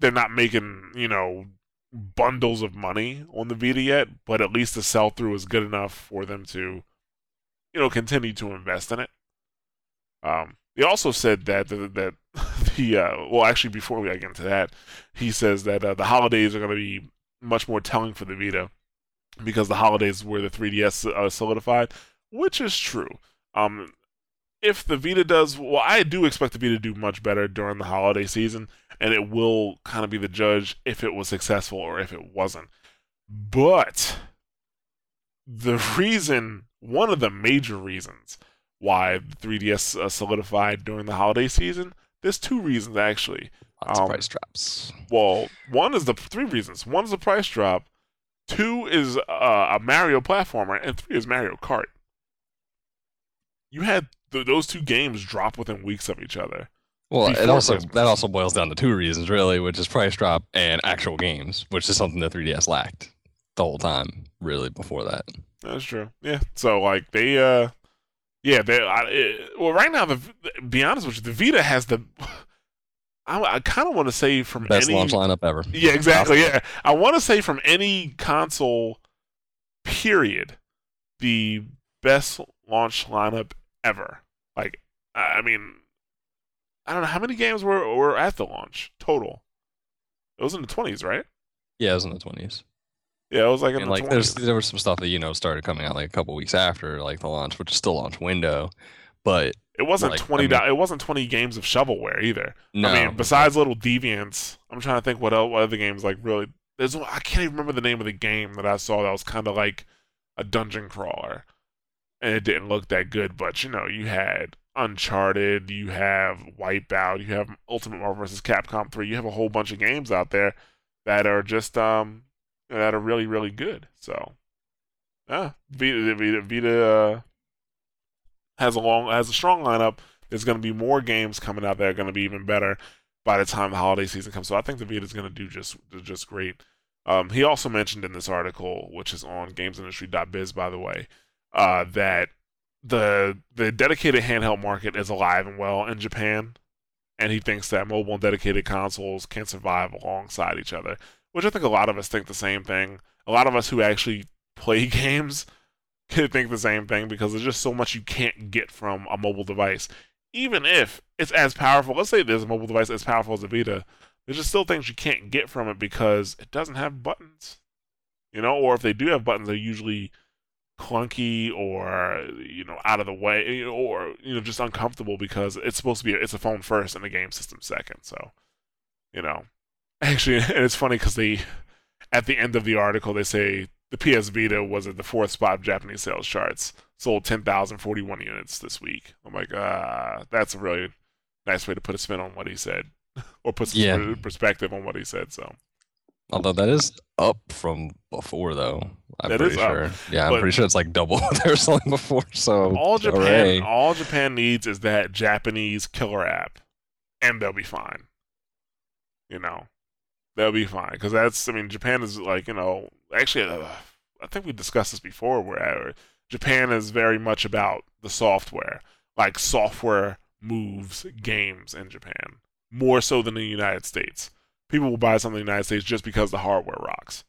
they're not making you know bundles of money on the Vita yet, but at least the sell through is good enough for them to you know continue to invest in it. Um, he also said that that, that the uh, well, actually, before we get into that, he says that uh, the holidays are going to be much more telling for the Vita because the holidays were the 3DS uh, solidified, which is true. Um, if the Vita does well, I do expect the Vita to do much better during the holiday season, and it will kind of be the judge if it was successful or if it wasn't. But the reason, one of the major reasons why the 3DS uh, solidified during the holiday season there's two reasons actually. Lots um, price drops. Well, one is the three reasons. One is the price drop. Two is uh, a Mario platformer, and three is Mario Kart. You had th- those two games drop within weeks of each other. Well, it also Christmas. that also boils down to two reasons really, which is price drop and actual games, which is something the 3DS lacked the whole time, really before that. That's true. Yeah. So like they uh yeah, they. I, it, well, right now, the be honest with you, the Vita has the. I, I kind of want to say from best any, launch lineup ever. Yeah, exactly. Yeah, I want to say from any console, period, the best launch lineup ever. Like, I mean, I don't know how many games were were at the launch total. It was in the twenties, right? Yeah, it was in the twenties. Yeah, it was like and like 20s. there's there was some stuff that you know started coming out like a couple weeks after like the launch, which is still launch window, but it wasn't like, twenty. I mean, it wasn't twenty games of shovelware either. No, I mean, besides Little Deviants, I'm trying to think what else, what other games like really. There's I can't even remember the name of the game that I saw that was kind of like a dungeon crawler, and it didn't look that good. But you know, you had Uncharted, you have Wipeout, you have Ultimate Marvel vs. Capcom 3. You have a whole bunch of games out there that are just um that are really really good. So, yeah, Vita Vita, Vita uh, has a long has a strong lineup. There's going to be more games coming out that are going to be even better by the time the holiday season comes. So I think the Vita is going to do just just great. Um, he also mentioned in this article, which is on GamesIndustry.biz, by the way, uh, that the the dedicated handheld market is alive and well in Japan, and he thinks that mobile and dedicated consoles can survive alongside each other which I think a lot of us think the same thing. A lot of us who actually play games could think the same thing because there's just so much you can't get from a mobile device. Even if it's as powerful, let's say there's a mobile device as powerful as a Vita, there's just still things you can't get from it because it doesn't have buttons. You know, or if they do have buttons, they're usually clunky or you know out of the way or you know just uncomfortable because it's supposed to be it's a phone first and a game system second. So, you know, Actually, and it's funny because they, at the end of the article, they say the PS Vita was at the fourth spot of Japanese sales charts, sold 10,041 units this week. I'm like, ah, that's a really nice way to put a spin on what he said, or put some Yeah. perspective on what he said. So Although that is up from before, though. I'm That pretty is up, sure. yeah, I'm pretty sure it's like double what they were selling before. So all Japan, hooray. all Japan needs is that Japanese killer app, and they'll be fine. You know, they'll be fine because that's. I mean, Japan is like you know. Actually, uh, I think we discussed this before. Where uh, Japan is very much about the software. Like software moves games in Japan more so than in the United States. People will buy something in the United States just because the hardware rocks.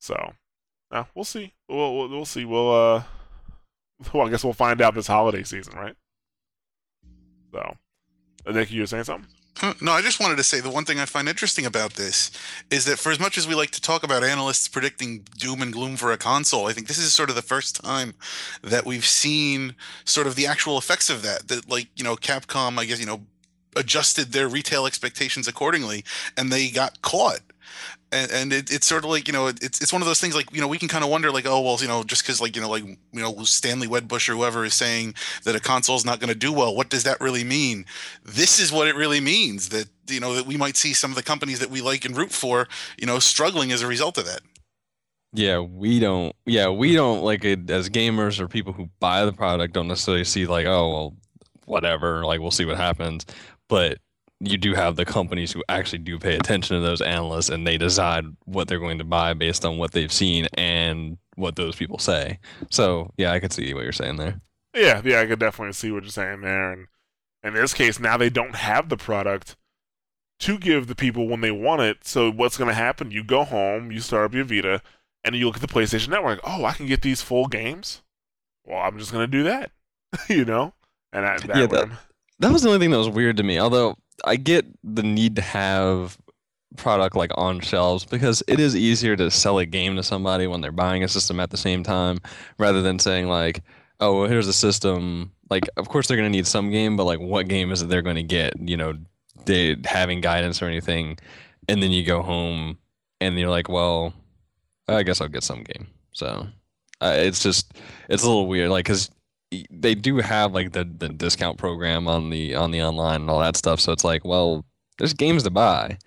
So, uh, we'll see. We'll, we'll we'll see. We'll uh, well, I guess we'll find out this holiday season, right? So, uh, Nick, you were saying something? No, I just wanted to say the one thing I find interesting about this is that for as much as we like to talk about analysts predicting doom and gloom for a console, I think this is sort of the first time that we've seen sort of the actual effects of that. That like, you know, Capcom, I guess, you know, adjusted their retail expectations accordingly and they got caught. And, and it, it's sort of like you know it's it's one of those things like you know we can kind of wonder like oh well you know just because like you know like you know Stanley Wedbush or whoever is saying that a console is not going to do well what does that really mean this is what it really means that you know that we might see some of the companies that we like and root for you know struggling as a result of that Yeah, we don't. Yeah, we don't like it as gamers or people who buy the product don't necessarily see like, oh well, whatever. Like we'll see what happens. But you do have the companies who actually do pay attention to those analysts and they decide what they're going to buy based on what they've seen and what those people say. So yeah, I could see what you're saying there. Yeah, yeah, I could definitely see what you're saying there. And in this case, now they don't have the product to give the people when they want it. So what's going to happen? You go home, you start up your Vita, and you look at the PlayStation Network. Oh, I can get these full games. Well, I'm just going to do that, you know. And that, that Yeah, that- I'm- That was the only thing that was weird to me. Although I get the need to have product like on shelves because it is easier to sell a game to somebody when they're buying a system at the same time rather than saying like, "Oh, well, here's a system." Like, of course they're going to need some game, but like, what game is it they're going to get? You know, they having guidance or anything, and then you go home and you're like, "Well, I guess I'll get some game." So uh, it's just it's a little weird, like because they do have like the, the discount program on the on the online and all that stuff. So it's like, well, there's games to buy,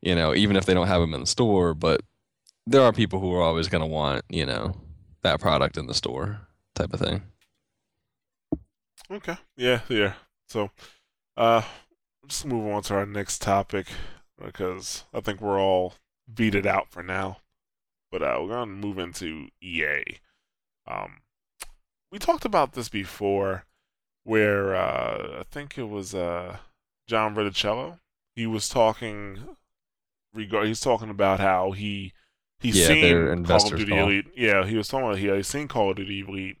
you know, even if they don't have them in the store. But there are people who are always going to want, you know, that product in the store type of thing. Okay. Yeah, yeah. So, uh, just move on to our next topic because I think we're all beat it out for now. But uh, we're gonna move into EA. Um, we talked about this before, where uh, I think it was uh, John Riccitiello. He was talking regard. He's talking about how he he's Yeah, seen Call of Duty call. Elite. Yeah, he was talking about he he's seen Call of Duty Elite,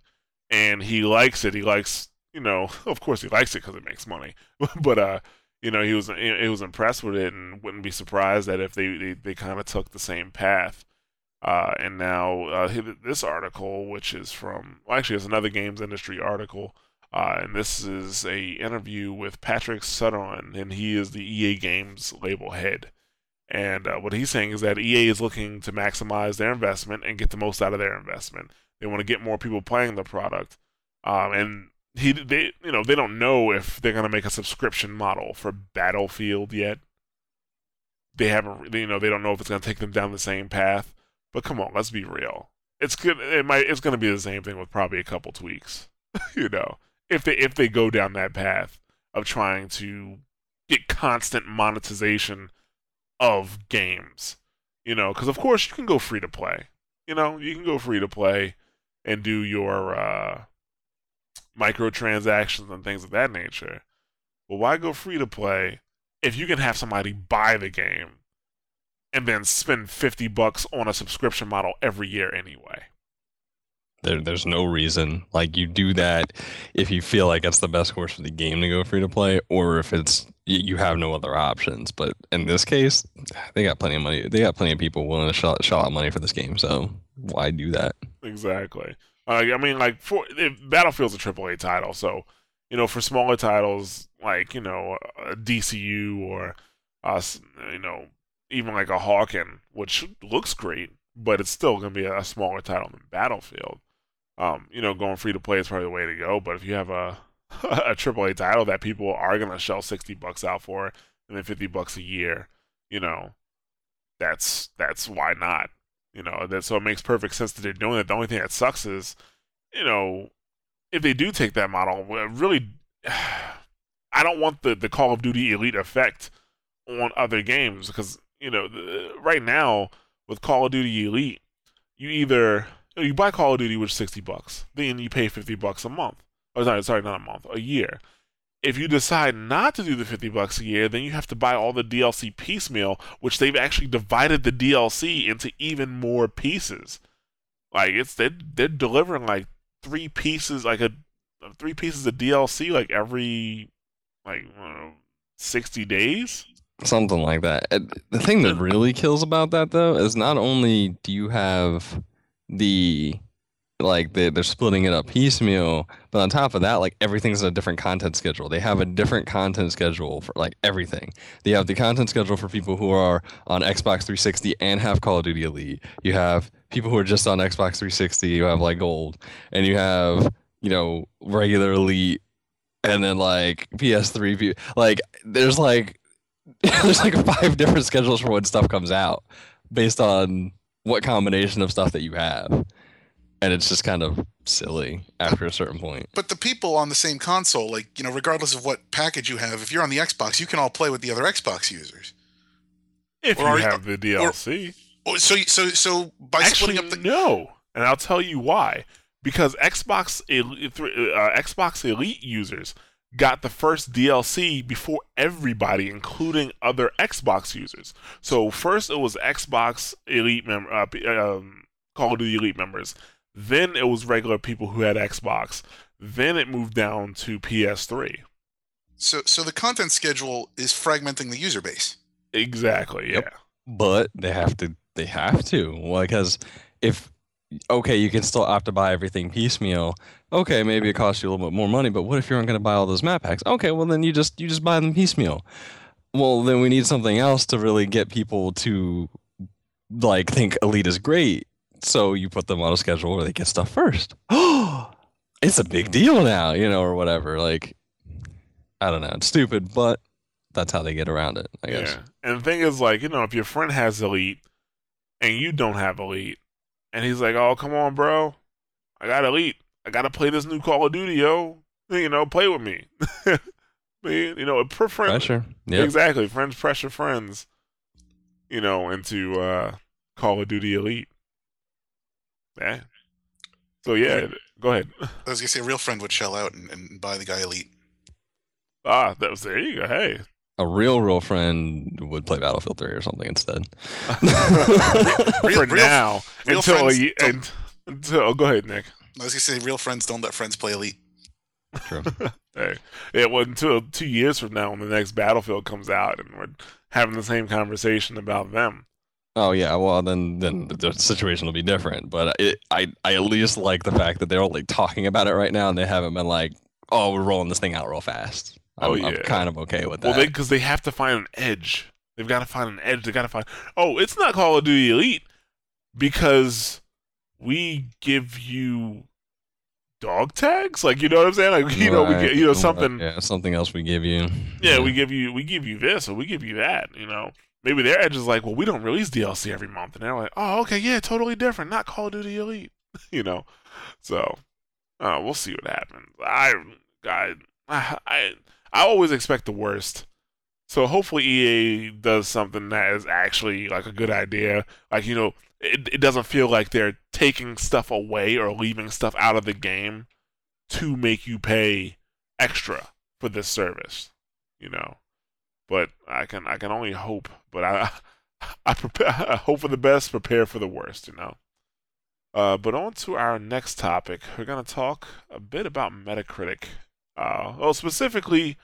and he likes it. He likes you know, of course he likes it because it makes money. but uh, you know, he was he was impressed with it, and wouldn't be surprised that if they they, they kind of took the same path. Uh, and now uh, this article, which is from well, actually, it's another games industry article, uh, and this is a interview with Patrick Söderlund, and he is the EA Games label head. And uh, what he's saying is that EA is looking to maximize their investment and get the most out of their investment. They want to get more people playing the product, um, and he they you know they don't know if they're going to make a subscription model for Battlefield yet. They haven't you know they don't know if it's going to take them down the same path. But come on, let's be real. It's good. It might. It's going to be the same thing with probably a couple tweaks. you know, if they if they go down that path of trying to get constant monetization of games, you know, because of course you can go free to play. You know, you can go free to play and do your uh, microtransactions and things of that nature. But why go free to play if you can have somebody buy the game and then spend 50 bucks on a subscription model every year anyway? There, there's no reason like you do that if you feel like it's the best course for the game to go free to play, or if it's you have no other options. But in this case, they got plenty of money. They got plenty of people willing to shell, shell out money for this game. So why do that? Exactly. Uh, I mean, like for if Battlefield's a AAA title, so you know, for smaller titles like you know a DCU or uh, s- you know even like a Hawken, which looks great, but it's still going to be a smaller title than Battlefield. Um, you know, going free to play is probably the way to go. But if you have a a AAA title that people are going to shell sixty bucks out for, and then fifty bucks a year, you know, that's that's why not. You know, that so it makes perfect sense that they're doing it. The only thing that sucks is, you know, if they do take that model, really, I don't want the the Call of Duty Elite effect on other games because you know the, right now with Call of Duty Elite, you either you, know, you buy Call of Duty with sixty bucks, then you pay fifty bucks a month. Oh, sorry, sorry, not a month, a year. If you decide not to do the 50 bucks a year, then you have to buy all the DLC piecemeal, which they've actually divided the DLC into even more pieces. Like it's they're, they're delivering like three pieces, like a three pieces of DLC like every like know, 60 days. Something like that. Uh, the thing that really kills about that though is not only do you have the like they, they're splitting it up piecemeal but on top of that like everything's a different content schedule. They have a different content schedule for like everything. They have the content schedule for people who are on xbox 360 and have call of duty elite. You have people who are just on xbox 360 you have like gold. And you have you know regular elite and then like ps3 like there's like there's like five different schedules for when stuff comes out based on what combination of stuff that you have and it's just kind of silly after a certain point. But the people on the same console, like you know, regardless of what package you have, if you're on the Xbox, you can all play with the other Xbox users. If or you have the DLC. Or, so so so by Actually, splitting up the no, and I'll tell you why. Because Xbox uh, Xbox Elite users got the first DLC before everybody, including other Xbox users. So first it was Xbox Elite mem- uh, um, Call of Duty Elite members. Then it was regular people who had Xbox. Then it moved down to PS3. So, so the content schedule is fragmenting the user base. Exactly. Yeah. Yep. But they have to. They have to. because if okay, you can still opt to buy everything piecemeal. Okay, maybe it costs you a little bit more money, but what if you aren't going to buy all those map packs? Okay, well then you just you just buy them piecemeal. Well, then we need something else to really get people to like think Elite is great so you put them on a schedule where they get stuff first. it's a big deal now, you know, or whatever. Like, I don't know. It's stupid, but that's how they get around it, I guess. Yeah. And the thing is, like, you know, if your friend has Elite and you don't have Elite, and he's like, oh, come on, bro. I got Elite. I got to play this new Call of Duty, yo. You know, play with me. Man, you know, per friend. Pressure. Yep. Exactly. Friends pressure friends, you know, into uh, Call of Duty Elite. Yeah. So yeah, go ahead. I was gonna say a real friend would shell out and, and buy the guy elite. Ah, that was there you go. Hey. A real, real friend would play Battlefield 3 or something instead. real, For real, now, real until, you, and, until oh, go ahead, Nick. I was gonna say real friends don't let friends play elite. True. hey, yeah. Well, until two years from now, when the next Battlefield comes out, and we're having the same conversation about them. Oh yeah, well then then the situation will be different. But it, I I at least like the fact that they're only talking about it right now, and they haven't been like, oh, we're rolling this thing out real fast. I'm, oh yeah, I'm kind of okay with that. Well, because they, they have to find an edge. They've got to find an edge. They got to find. Oh, it's not Call of Duty Elite because we give you dog tags. Like you know what I'm saying? Like you right. know we get you know something. Yeah, something else we give you. Yeah, yeah, we give you we give you this or we give you that. You know maybe their edge is like, well, we don't release DLC every month, and they're like, oh, okay, yeah, totally different, not Call of Duty Elite, you know. So, uh, we'll see what happens. I, I, I, I always expect the worst. So hopefully EA does something that is actually like a good idea. Like you know, it it doesn't feel like they're taking stuff away or leaving stuff out of the game to make you pay extra for this service. You know, but I can I can only hope. But I I prepare I hope for the best, prepare for the worst. You know. Uh, but on to our next topic. We're gonna talk a bit about Metacritic. Uh, well, specifically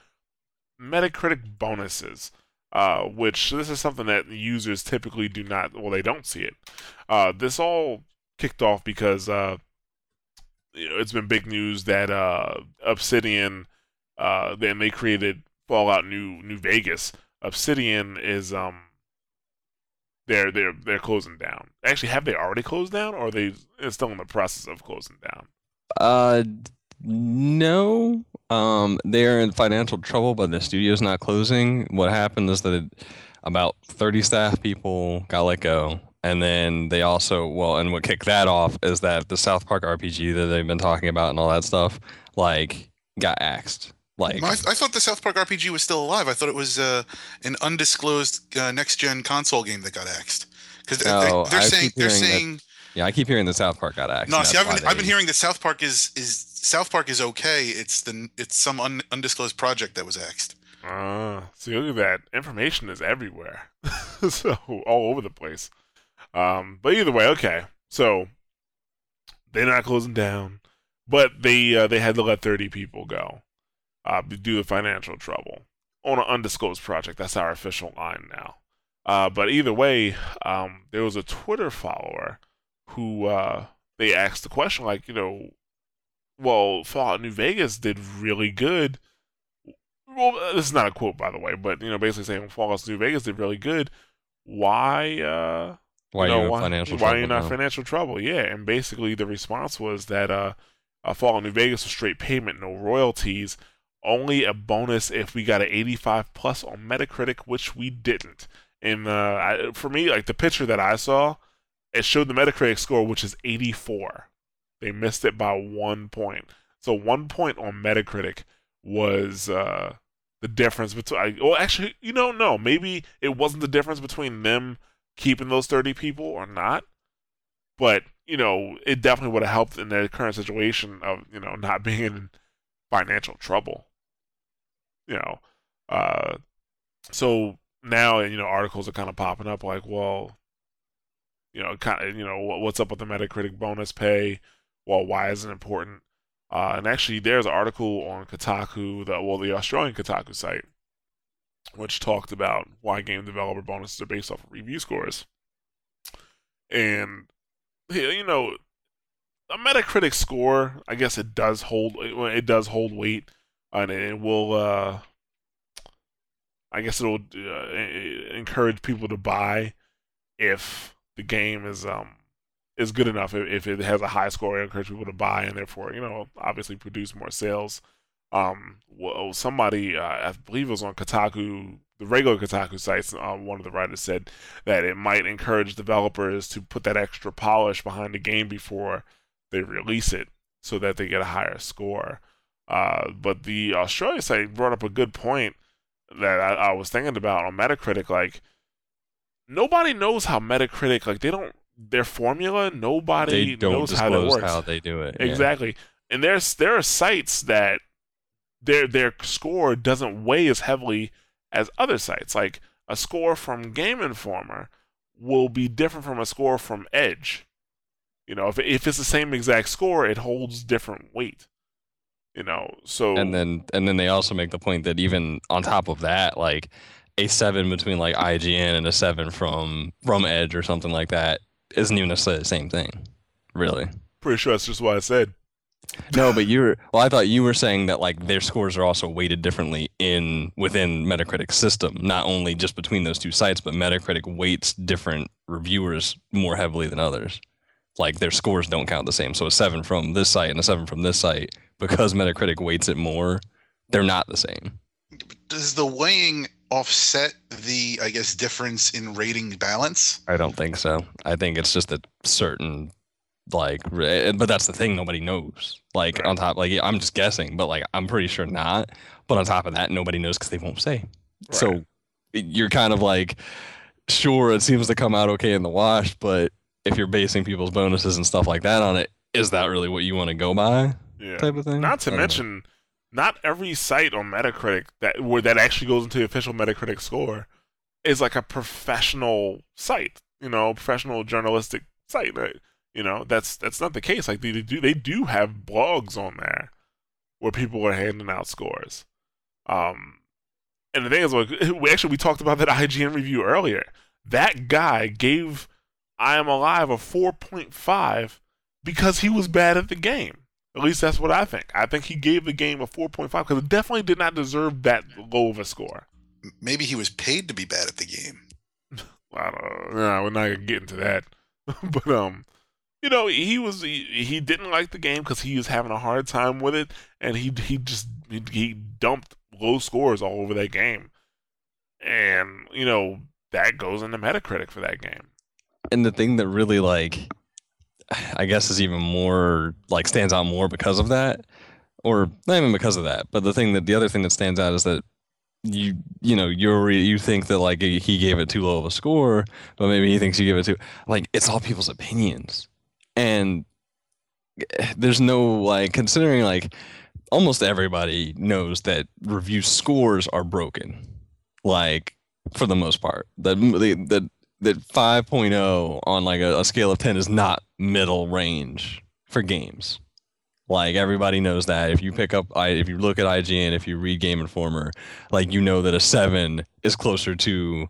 Metacritic bonuses. Uh, which this is something that users typically do not, well, they don't see it. Uh, this all kicked off because uh, you know, it's been big news that uh, Obsidian, uh, then they created Fallout New New Vegas. Obsidian is um they're they're they're closing down. Actually, have they already closed down, or are they still in the process of closing down? Uh, no. Um, they're in financial trouble, but the studio's not closing. What happened is that it, about 30 staff people got let go. And then they also, well, and what kicked that off is that the South Park RPG that they've been talking about and all that stuff, like, got axed. Like, I, I thought the South Park RPG was still alive. I thought it was uh, an undisclosed uh, next gen console game that got axed. Because No, they, are I saying they're hearing that- saying yeah, I keep hearing the South Park got axed. no. See, I've been, why I've been hearing that South Park is is South Park is okay. It's the it's some un, undisclosed project that was axed. Uh, see, look at that. Information is everywhere, so all over the place. Um, but either way, okay. So they're not closing down, but they uh, they had to let thirty people go uh, due to financial trouble on an undisclosed project. That's our official line now. Uh, but either way, um, there was a Twitter follower who uh, they asked the question like, you know, well, Fallout New Vegas did really good well, this is not a quote, by the way, but you know, basically saying Fallout New Vegas did really good. Why? Uh, Why you are know, you in why, financial why trouble? are you not now? financial trouble? Yeah, and basically the response was that uh, uh Fallout New Vegas was straight payment, no royalties, only a bonus if we got an 85 plus on Metacritic, which we didn't. And uh, I, for me, like the picture that I saw, it showed the Metacritic score, which is 84. They missed it by one point. So one point on Metacritic was uh, the difference between. Well, actually, you don't know. Maybe it wasn't the difference between them keeping those 30 people or not. But, you know, it definitely would have helped in their current situation of, you know, not being in financial trouble. You know, uh, so now, you know, articles are kind of popping up like, well, you know, kind of, you know, what's up with the Metacritic bonus pay? Well, why is it important? Uh, and actually, there's an article on Kotaku, the well, the Australian Kotaku site, which talked about why game developer bonuses are based off of review scores. And you know, a Metacritic score, I guess it does hold it does hold weight, and it will. Uh, I guess it'll uh, encourage people to buy if the game is um is good enough. If, it has a high score, it encourages people to buy, and therefore, you know, obviously produce more sales. Um, well, somebody, uh, I believe it was on Kotaku, the regular Kotaku sites, uh, one of the writers said that it might encourage developers to put that extra polish behind the game before they release it, so that they get a higher score. Uh, but the Australia site brought up a good point that I, I was thinking about on Metacritic. Like, nobody knows how Metacritic, like, they don't their formula. Nobody knows how that works. how they do it. yeah. Exactly. And there's there are sites that their their score doesn't weigh as heavily as other sites. Like a score from Game Informer will be different from a score from Edge. You know, if if it's the same exact score, it holds different weight. You know, so and then and then they also make the point that even on top of that, like a seven between like IGN and a seven from from Edge or something like that isn't even necessarily the same thing, really. pretty sure that's just what I said. No, but you were well. I thought you were saying that like their scores are also weighted differently in within Metacritic's system, not only just between those two sites, but Metacritic weights different reviewers more heavily than others. Like their scores don't count the same. So a seven from this site and a seven from this site, because Metacritic weights it more, they're not the same. Does the weighing offset the, I guess, difference in rating balance? I don't think so. I think it's just a certain like but that's the thing nobody knows. Like on top like I'm just guessing, but like I'm pretty sure not. But on top of that nobody knows cuz they won't say. So Right. it- you're kind of like sure it seems to come out okay in the wash, but if you're basing people's bonuses and stuff like that on it, is that really what you want to go by? Yeah. Type of thing. Not to I don't know. Not every site on Metacritic that where that actually goes into the official Metacritic score is like a professional site. You know, professional journalistic site. You know, that's that's not the case. Like they do they do have blogs on there where people are handing out scores. Um, and the thing is, like, we actually we talked about that IGN review earlier. That guy gave I Am Alive a 4.5 because he was bad at the game. At least that's what I think. I think he gave the game a 4.5 because it definitely did not deserve that low of a score. Maybe he was paid to be bad at the game. I don't know. Nah, we're not gonna get into that. but um, you know, he was he, he didn't like the game because he was having a hard time with it, and he he just he, he dumped low scores all over that game, and you know that goes into Metacritic for that game. And the thing that really like, I guess, is even more like stands out more because of that, or not even because of that, but the thing that the other thing that stands out is that you you know you're you think that like he gave it too low of a score, but maybe he thinks you give it too like it's all people's opinions, and eh, there's no like considering like almost everybody knows that review scores are broken, like for the most part. That that that 5.0 on like a, a scale of 10 is not middle range for games. Like everybody knows that if you pick up, if you look at IGN, if you read Game Informer, like you know that a seven is closer to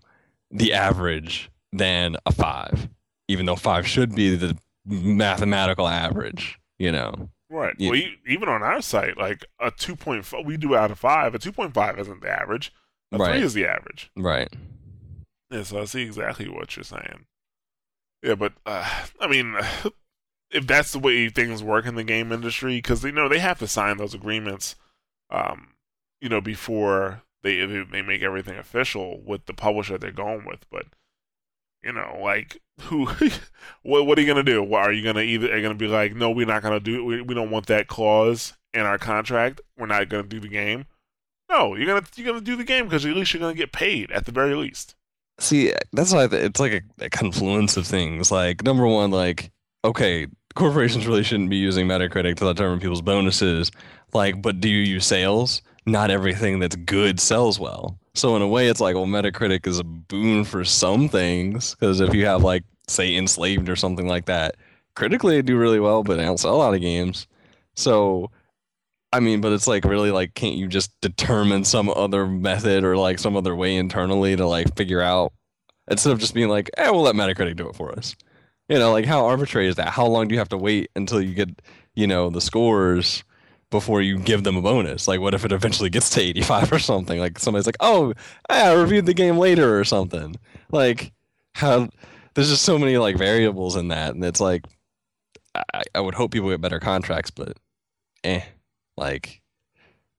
the average than a five, even though five should be the mathematical average. You know. Right. Yeah. Well, even on our site, like a two point five, we do out of five. A two point five isn't the average. A right. three is the average. Right. Yeah. So I see exactly what you're saying. Yeah, but uh, I mean, if that's the way things work in the game industry, because you know they have to sign those agreements, um, you know, before they they make everything official with the publisher they're going with. But you know, like who, what what are you gonna do? Are you gonna either are gonna be like, no, we're not gonna do, we we don't want that clause in our contract. We're not gonna do the game. No, you're gonna you're gonna do the game because at least you're gonna get paid at the very least. See, that's why it's like a, a confluence of things. Like number one, like okay, corporations really shouldn't be using Metacritic to determine people's bonuses. Like, but do you use sales? Not everything that's good sells well. So in a way, it's like, well, Metacritic is a boon for some things because if you have like, say, Enslaved or something like that, critically they do really well, but they don't sell a lot of games. So, I mean, but it's like really like, can't you just determine some other method or like some other way internally to like figure out instead of just being like, eh, we'll let Metacritic do it for us. You know, like how arbitrary is that? How long do you have to wait until you get, you know, the scores before you give them a bonus? Like, what if it eventually gets to 85 or something? Like, somebody's like, oh, I reviewed the game later or something. Like, how there's just so many like variables in that. And it's like, I, I would hope people get better contracts, but eh, like,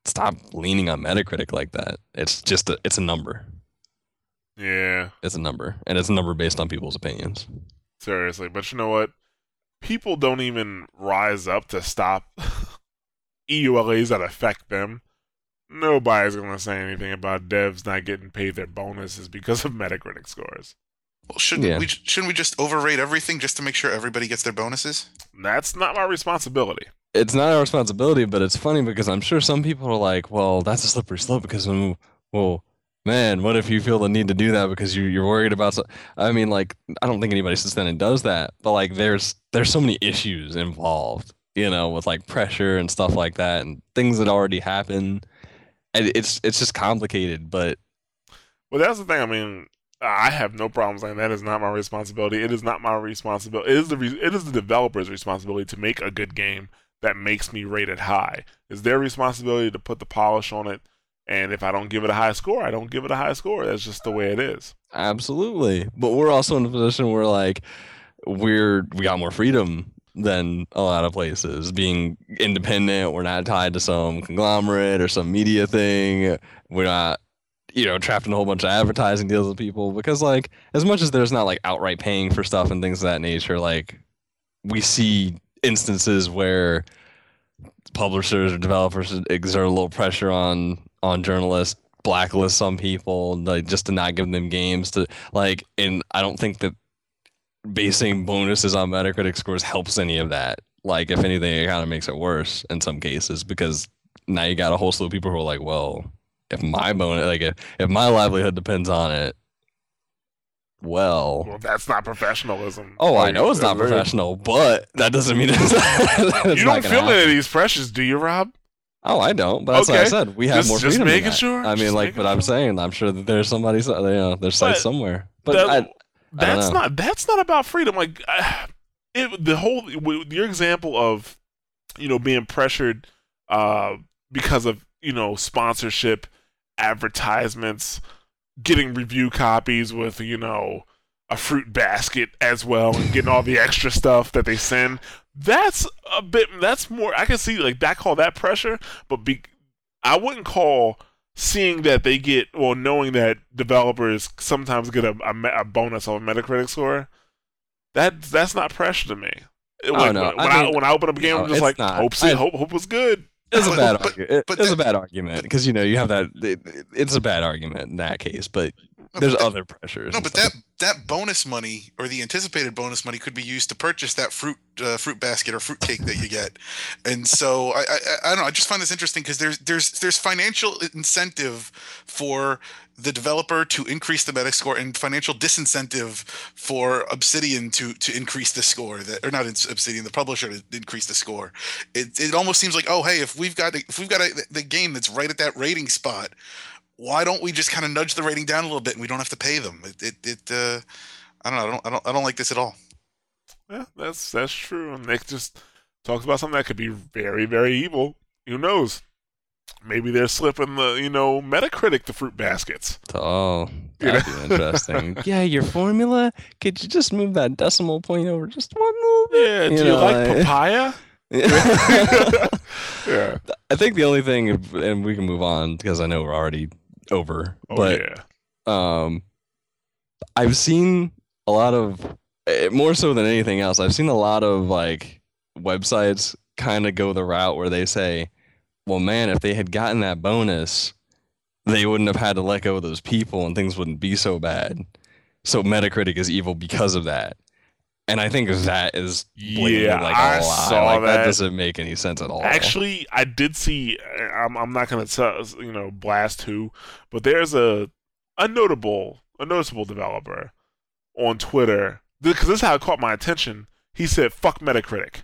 stop leaning on Metacritic like that. It's just a, it's a number. Yeah. It's a number. And it's a number based on people's opinions. Seriously, but you know what? People don't even rise up to stop EULAs that affect them. Nobody's gonna say anything about devs not getting paid their bonuses because of Metacritic scores. Well, shouldn't yeah. we shouldn't we just overrate everything just to make sure everybody gets their bonuses? That's not my responsibility. It's not our responsibility, but it's funny because I'm sure some people are like, "Well, that's a slippery slope because when well, man, what if you feel the need to do that because you, you're worried about? So, I mean, like, I don't think anybody sits down and does that, but like, there's there's so many issues involved, you know, with like pressure and stuff like that, and things that already happen, and it's it's just complicated. But well, that's the thing. I mean, I have no problem saying that is not my responsibility. It is not my responsibility. It is the re- it is the developer's responsibility to make a good game that makes me rate it high. It's their responsibility to put the polish on it and if I don't give it a high score, I don't give it a high score. That's just the way it is. Absolutely. But we're also in a position where like we're we got more freedom than a lot of places. Being independent, we're not tied to some conglomerate or some media thing. We're not you know, trapped in a whole bunch of advertising deals with people because like as much as there's not like outright paying for stuff and things of that nature, like we see instances where publishers or developers exert a little pressure on on journalists, blacklist some people, like just to not give them games to like. And I don't think that basing bonuses on Metacritic scores helps any of that. Like, if anything, it kind of makes it worse in some cases because now you got a whole slew of people who are like, well, if my bonus, like, if, if my livelihood depends on it, well, well, that's not professionalism. Oh, I know it's not professional, but that doesn't mean it's, you don't feel any of these pressures, do you, Rob? Oh, I don't. But that's okay. what I said. We have just, more freedom. Just making sure. I mean, just like, but I'm saying, I'm sure that there's somebody, you know, there's sites somewhere. But that, I, that's not that's not about freedom. Like, it, the whole your example of, you know, being pressured, uh, because of you know sponsorship, advertisements, getting review copies with you know, a fruit basket as well and getting all the extra stuff that they send. That's a bit. That's more. I can see like that. Call that pressure, but be. I wouldn't call seeing that they get well, knowing that developers sometimes get a, a, a bonus on a Metacritic score. That that's not pressure to me. Oh, no, when, I when I, mean- when I open up a game, no, I'm just like, not. hope, I- hope, hope was good. It's a bad But- argument. It- but it's a bad argument because you know you have that. It, it's a bad argument in that case, but No, there's that- other pressures. No, but stuff. that that bonus money or the anticipated bonus money could be used to purchase that fruit uh, fruit basket or fruit cake that you get, and so I I, I don't know. I just find this interesting because there's there's there's financial incentive for the developer to increase the meta score and financial disincentive for Obsidian to to increase the score that or not Obsidian the publisher to increase the score. It it almost seems like oh hey if we've got if we've got a, the game that's right at that rating spot why don't we just kind of nudge the rating down a little bit and we don't have to pay them? It, it, it uh, I don't know. I don't, I don't, I don't like this at all. Yeah, that's that's true. And Nick just talks about something that could be very, very evil. Who knows? Maybe they're slipping the, you know, Metacritic the fruit baskets. Oh, that'd be interesting. yeah, your formula. Could you just move that decimal point over just one little bit? Yeah, do You you, know, like I- papaya? yeah. I think the only thing, and we can move on because I know we're already over. Oh but yeah. um, I've seen a lot of eh, more so than anything else. I've seen a lot of like websites kind of go the route where they say, "Well, man, if they had gotten that bonus, they wouldn't have had to let go of those people, and things wouldn't be so bad." So Metacritic is evil because of that. And I think that is Yeah, like I saw like, that that. doesn't make any sense at all. Actually, I did see. Uh, I'm, I'm not gonna tell you know blast who, but there's a a notable a noticeable developer on Twitter because this is how it caught my attention. He said "fuck Metacritic,"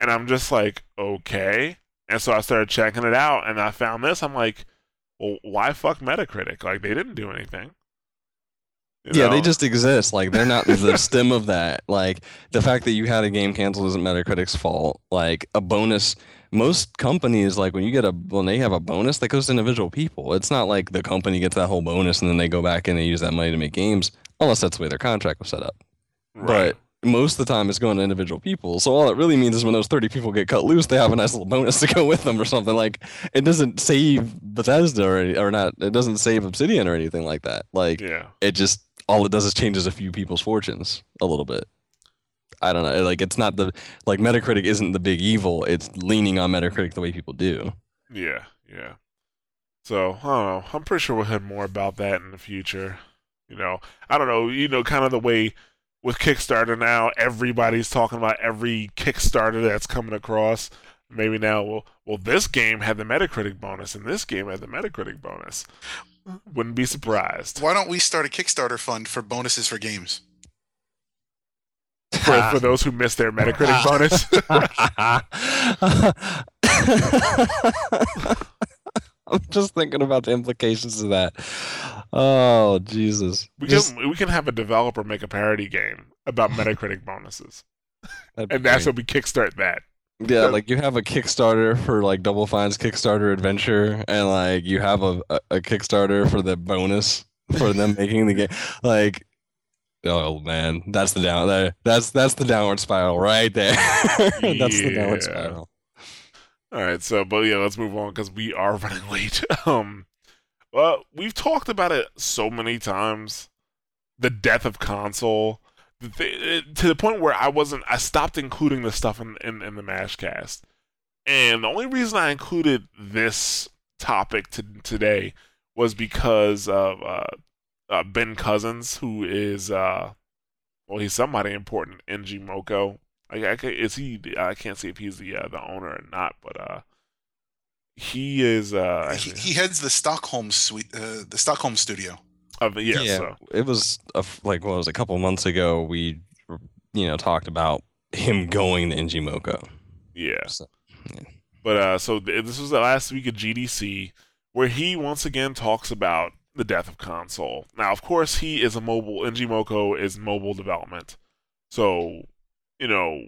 and I'm just like, okay. And so I started checking it out, and I found this. I'm like, well, why fuck Metacritic? Like they didn't do anything. You Yeah, they just exist. Like they're not the stem of that. Like the fact that you had a game canceled isn't Metacritic's fault. Like a bonus, most companies like when you get a when they have a bonus that goes to individual people. It's not like the company gets that whole bonus and then they go back and they use that money to make games, unless that's the way their contract was set up. Right. But most of the time, it's going to individual people. So all it really means is when those thirty people get cut loose, they have a nice little bonus to go with them or something. Like it doesn't save Bethesda or, or not. It doesn't save Obsidian or anything like that. Like yeah, it just all it does is changes a few people's fortunes a little bit. I don't know. Like it's not the like Metacritic isn't the big evil. It's leaning on Metacritic the way people do. yeah, yeah. So I don't know. I'm pretty sure we'll hear more about that in the future. You know, I don't know. You know, kind of the way with Kickstarter now, everybody's talking about every Kickstarter that's coming across. Maybe now, well, well, this game had the Metacritic bonus, and this game had the Metacritic bonus. Wouldn't be surprised Why don't we start a Kickstarter fund for bonuses for games? for, for those who missed their Metacritic bonus. I'm just thinking about the implications of that. Oh Jesus! we Just- can we can have a developer make a parody game about Metacritic bonuses, and that's great. how we kickstart that. Yeah, like you have a Kickstarter for like Double Fine's Kickstarter adventure, and like you have a, a, Kickstarter for the bonus for them making the game. Like, oh man, that's the down there. That's that's the downward spiral right there. that's the downward spiral. All right, so but yeah, let's move on because we are running late. Um, well, we've talked about it so many times. The death of console, the th- it- to the point where I wasn't. I stopped including the stuff in in, in the Mashcast, and the only reason I included this topic to today was because of uh, uh, Ben Cousins, who is uh, well, he's somebody important in ngmoco. I, I, is he? I can't see if he's the uh, the owner or not, but uh, he is. Uh, he, he heads the Stockholm suite, the Stockholm studio. Of yeah, yeah, So, it was a like what it was a couple months ago. We, you know, talked about him going to ngmoco. yeah. So, But uh, so th- this was the last week of GDC, where he once again talks about the death of console. Now, of course, he is a mobile. ngmoco is mobile development, so you know,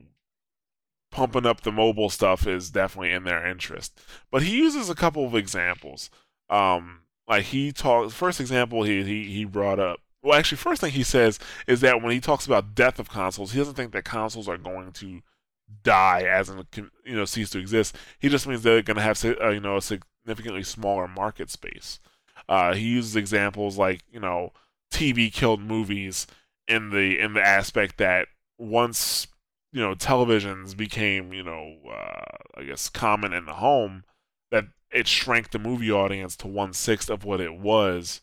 pumping up the mobile stuff is definitely in their interest. But he uses a couple of examples. Um, like he talked. First example he he he brought up well, actually, first thing he says is that when he talks about death of consoles, he doesn't think that consoles are going to die as in you know cease to exist. He just means they're going to have uh, you know a significantly smaller market space. Uh, he uses examples like you know TV killed movies in the in the aspect that once you know televisions became you know uh, I guess common in the home, that it shrank the movie audience to one sixth of what it was,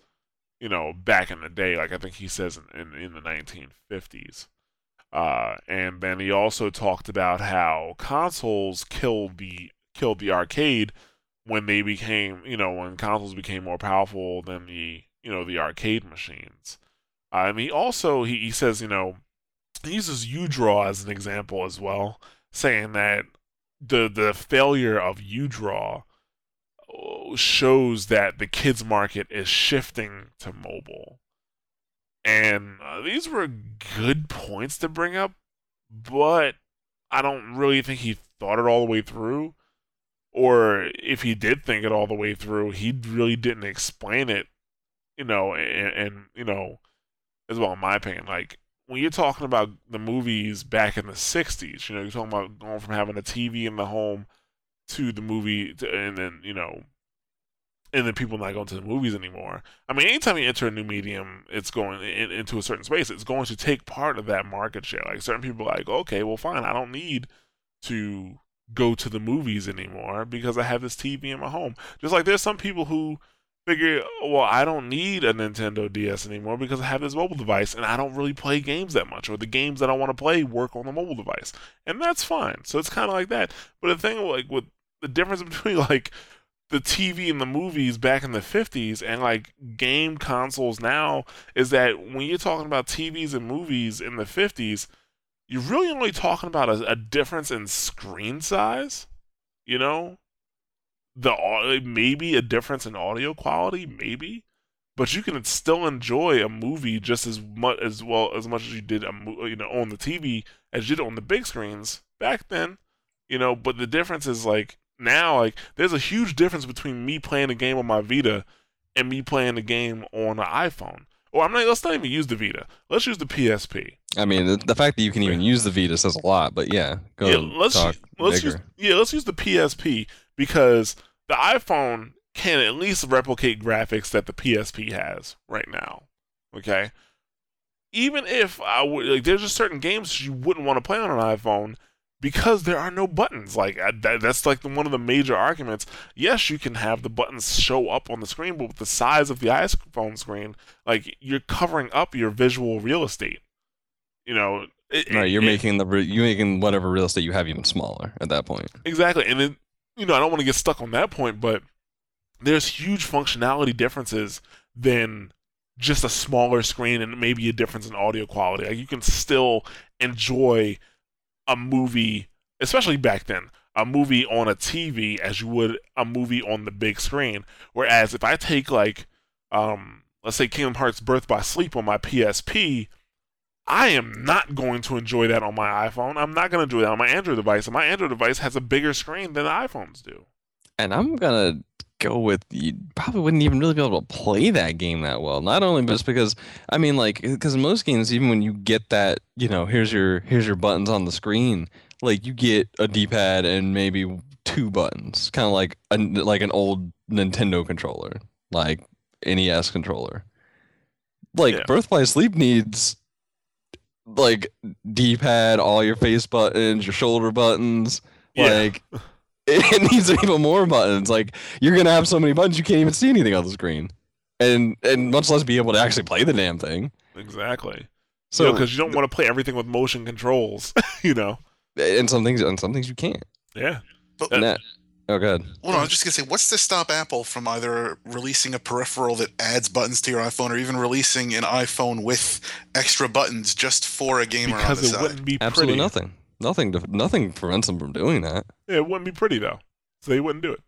you know, back in the day. Like I think he says in in, in the 1950s. Uh, and then he also talked about how consoles killed the killed the arcade when they became, you know, when consoles became more powerful than the, you know, the arcade machines. Uh, and he also he, he says, you know, he uses UDraw as an example as well, saying that the the failure of UDraw shows that the kids market is shifting to mobile. And uh, these were good points to bring up, but I don't really think he thought it all the way through. Or if he did think it all the way through, he really didn't explain it, you know, and, and you know, as well, in my opinion. Like, when you're talking about the movies back in the 60s, you know, you're talking about going from having a TV in the home to the movie, to, and then, you know, and then people not going to the movies anymore. I mean, anytime you enter a new medium, it's going in, into a certain space. It's going to take part of that market share. Like certain people are like, okay, well, fine, I don't need to go to the movies anymore because I have this TV in my home. Just like there's some people who figure, well, I don't need a Nintendo DS anymore because I have this mobile device and I don't really play games that much, or the games that I want to play work on the mobile device, and that's fine. So it's kind of like that. But the thing, like with the difference between like the TV and the movies back in the 50s and like game consoles now is that when you're talking about TVs and movies in the 50s, you're really only talking about a, a difference in screen size, you know? The maybe a difference in audio quality, maybe, but you can still enjoy a movie just as much as well as much as you did a, you know on the TV as you did on the big screens back then, you know. But the difference is like now like there's a huge difference between me playing a game on my Vita and me playing a game on an iPhone. Or I'm not. Let's not even use the Vita. Let's use the PSP. I mean, the, the fact that you can even use the Vita says a lot. But yeah, go yeah, let's talk let's bigger. use yeah let's use the PSP because the iPhone can at least replicate graphics that the PSP has right now. Okay, even if I would like, there's just certain games you wouldn't want to play on an iPhone because there are no buttons. Like uh, that, that's like the, one of the major arguments. Yes, you can have the buttons show up on the screen, but with the size of the iPhone screen, like you're covering up your visual real estate. You know, it, right? You're it, making the you're making whatever real estate you have even smaller at that point. Exactly, and then you know I don't want to get stuck on that point, but there's huge functionality differences than just a smaller screen and maybe a difference in audio quality. Like you can still enjoy a movie, especially back then, a movie on a TV as you would a movie on the big screen. Whereas if I take like, um, let's say Kingdom Hearts Birth by Sleep on my PSP, I am not going to enjoy that on my iPhone. I'm not going to enjoy that on my Android device, and my Android device has a bigger screen than iPhones do. And I'm gonna go with you probably wouldn't even really be able to play that game that well. Not only just because I mean like because most games even when you get that you know here's your here's your buttons on the screen like you get a D-pad and maybe two buttons kind of like a, like an old Nintendo controller like NES controller. Like yeah. Birth by Sleep needs like D-pad, all your face buttons, your shoulder buttons, yeah. like it needs even more buttons. Like you're gonna have so many buttons you can't even see anything on the screen, and and much less be able to actually play the damn thing. Exactly. So because you, know, you, don't want to play everything with motion controls, you know. And some things, and some things you can't. Yeah. But, that, oh, god. Well, no, I was just gonna say, what's to stop Apple from either releasing a peripheral that adds buttons to your iPhone, or even releasing an iPhone with extra buttons just for a gamer because on the it side? wouldn't be pretty. Absolutely nothing. Nothing to, nothing prevents them from doing that. Yeah, it wouldn't be pretty though, so they wouldn't do it.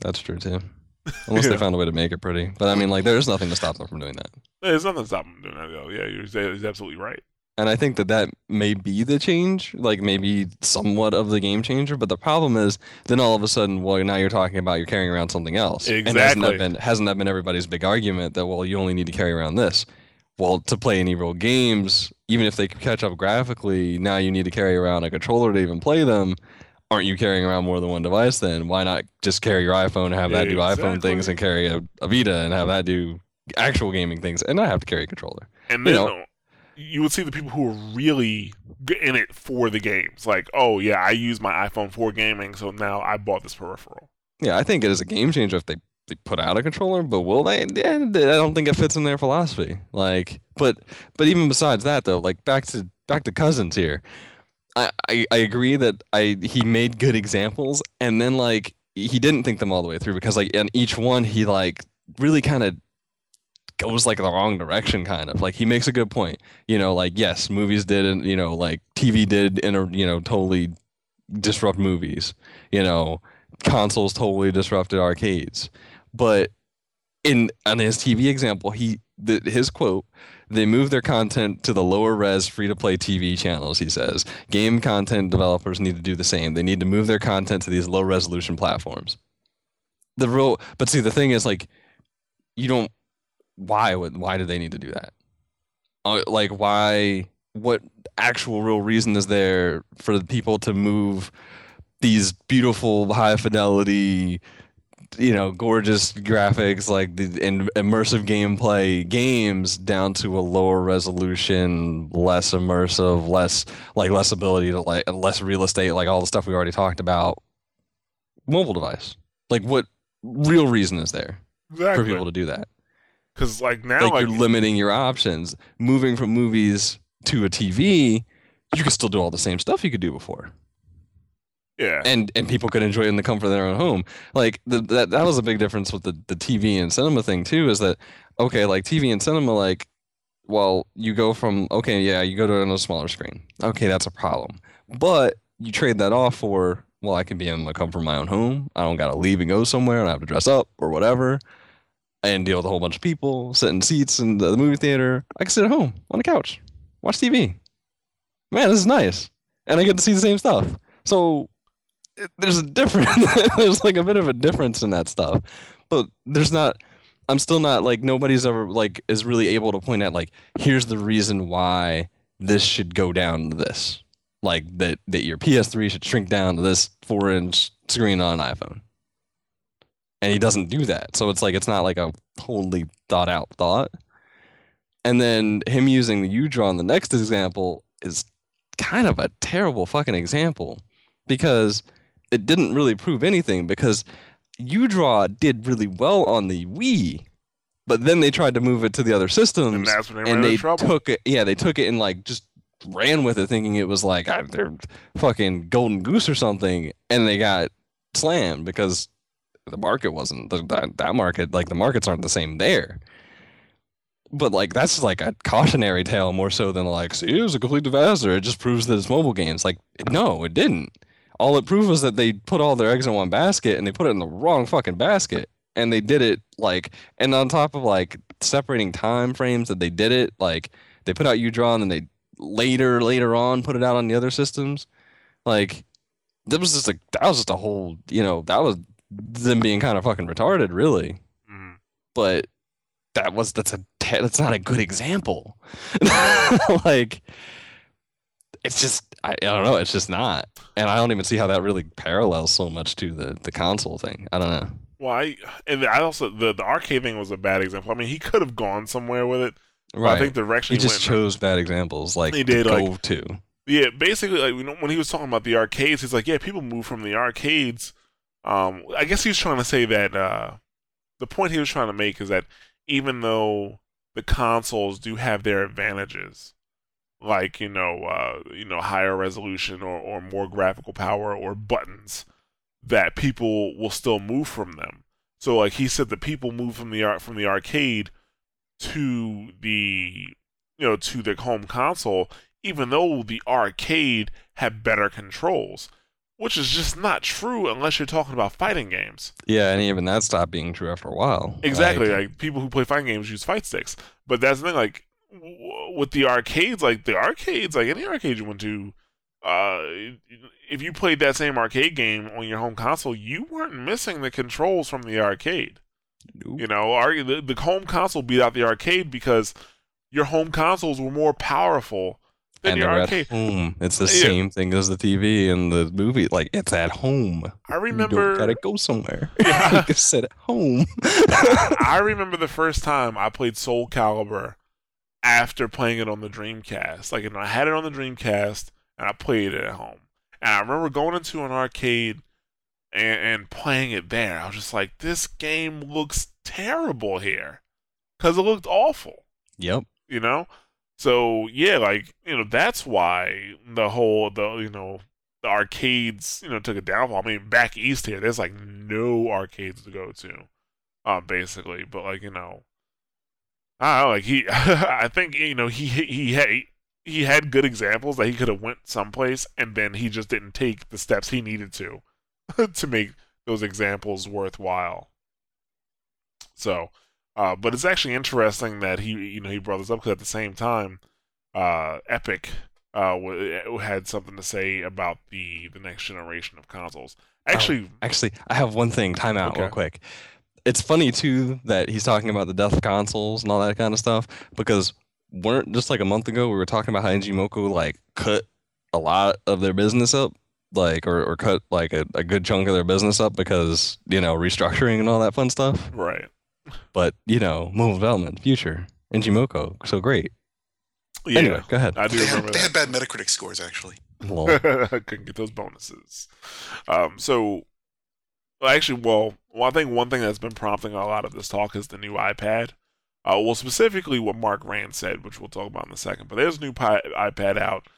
That's true too. Unless yeah. they found a way to make it pretty. But I mean, like, there's nothing to stop them from doing that. There's nothing to stop them doing that though. Yeah, you're, you're absolutely right. And I think that that may be the change, like maybe somewhat of the game changer. But the problem is, then all of a sudden, well, now you're talking about you're carrying around something else. Exactly. And hasn't that been hasn't that been everybody's big argument that well, you only need to carry around this? Well, to play any real games, even if they catch up graphically, now you need to carry around a controller to even play them. Aren't you carrying around more than one device then? Why not just carry your iPhone and have that do iPhone things and carry a, a Vita and have that do actual gaming things and not have to carry a controller? And you know- you would see the people who are really in it for the games. Like, oh yeah, I use my iPhone for gaming, so now I bought this peripheral. Yeah, I think it is a game changer if they put out a controller, but will they? Yeah, I don't think it fits in their philosophy. Like, but but even besides that though, like back to back to cousins here. I, I, I agree that I he made good examples and then like he didn't think them all the way through because like in each one he like really kind of goes like the wrong direction kind of like he makes a good point you know like yes movies did and you know like tv did inter you know totally disrupt movies you know consoles totally disrupted arcades but in on his tv example he the, his quote they move their content to the lower res free to play tv channels he says. Game content developers need to do the same. They need to move their content to these low resolution platforms. The real but see the thing is like you don't why would why do they need to do that? Uh, like why what actual real reason is there for the people to move these beautiful high fidelity you know gorgeous graphics like the and immersive gameplay games down to a lower resolution less immersive less like less ability to like less real estate like all the stuff we already talked about. Mobile device. Like what real reason is there for people to do that? Because like now, like, like, you're limiting your options. Moving from movies to a TV, you can still do all the same stuff you could do before, yeah, and and people could enjoy it in the comfort of their own home. Like the, that that was a big difference with the the TV and cinema thing too. Is that okay? Like TV and cinema, like well, you go from okay, yeah, you go to a smaller screen. Okay, that's a problem, but you trade that off for well, I can be in the comfort of my own home. I don't got to leave and go somewhere, and I have to dress up or whatever and deal with a whole bunch of people, sit in seats in the movie theater. I can sit at home on the couch, watch TV. Man, this is nice, and I get to see the same stuff. So it, there's a difference. there's like a bit of a difference in that stuff, but there's not. I'm still not like nobody's ever like is really able to point out like here's the reason why this should go down to this, like that that your PS3 should shrink down to this four inch screen on an iPhone and he doesn't do that. So it's like it's not like a totally thought out thought. And then him using the uDraw in the next example is kind of a terrible fucking example because it didn't really prove anything because uDraw did really well on the Wii, but then they tried to move it to the other and systems that's when they and they trouble. took it yeah they took it and like just ran with it thinking it was like ah, they're fucking golden goose or something and they got slammed because the market wasn't the, that, that market like the markets aren't the same there. But like that's like a cautionary tale more so than like see it was a complete disaster. It just proves that it's mobile games. Like no it didn't all it proved was that they put all their eggs in one basket and they put it in the wrong fucking basket. And they did it like and on top of like separating time frames that they did it like they put out udraw and then they later later on put it out on the other systems. Like that was just a that was just a whole you know that was them being kind of fucking retarded really. Mhm. but that was that's a that's not a good example. Like it's just I, I don't know it's just not and i don't even see how that really parallels so much to the the console thing i don't know Well, I and I also the the arcade thing was a bad example. I mean, he could have gone somewhere with it. but I think the direction he he, just went. chose bad examples like He to did, like- go to Yeah, basically, like you know, when he was talking about the arcades, he's like, yeah, people move from the arcades. Um, I guess he was trying to say that uh, the point he was trying to make is that even though the consoles do have their advantages, like you know, uh, you know, higher resolution or, or more graphical power or buttons, that people will still move from them. So, like he said, that people move from the ar- from the arcade to the you know to their home console even though the arcade had better controls, which is just not true unless you're talking about fighting games. yeah and even that stopped being true after a while Exactly, Like, like, people who play fighting games use fight sticks, but that's the thing. Like with the arcades, like the arcades, like any arcade you went to, uh, if you played that same arcade game on your home console, you weren't missing the controls from the arcade. nope. You know, our, the, the home console beat out the arcade because your home consoles were more powerful than and your arcade. home. It's the Yeah. same thing as the TV and the movie. Like it's at home. I You remember don't gotta go somewhere. Yeah. you sit at home. I remember the first time I played Soul Calibur after playing it on the Dreamcast. Like, know, I had it on the Dreamcast and I played it at home. And I remember going into an arcade and, and playing it there. I was just like, this game looks terrible here because it looked awful, yep. you know? So, yeah, like, you know, that's why the whole, the, you know, the arcades, you know, took a downfall. I mean, back east here, there's like no arcades to go to um, basically. But like you know, I know, like he, I think you know he he had he had good examples that he could have went someplace, and then he just didn't take the steps he needed to to make those examples worthwhile. So, uh, but it's actually interesting that he you know he brought this up because at the same time, uh, Epic uh w- had something to say about the the next generation of consoles. Actually, Actually, I have one thing. Time out real quick. It's funny too that he's talking about the death of consoles and all that kind of stuff because weren't just like a month ago we were talking about how ngmoco like cut a lot of their business up, like or, or cut like a, a good chunk of their business up because you know restructuring and all that fun stuff. right. But you know, mobile development, future, ngmoco, so great. Yeah, Anyway, go ahead. I do They remember had, they had bad Metacritic scores actually. Lol. couldn't get those bonuses. Um, so, well, actually, well, well, I think one thing that's been prompting a lot of this talk is the new iPad. Uh, well, specifically what Mark Rein said, which we'll talk about in a second. But there's a new pi- iPad out,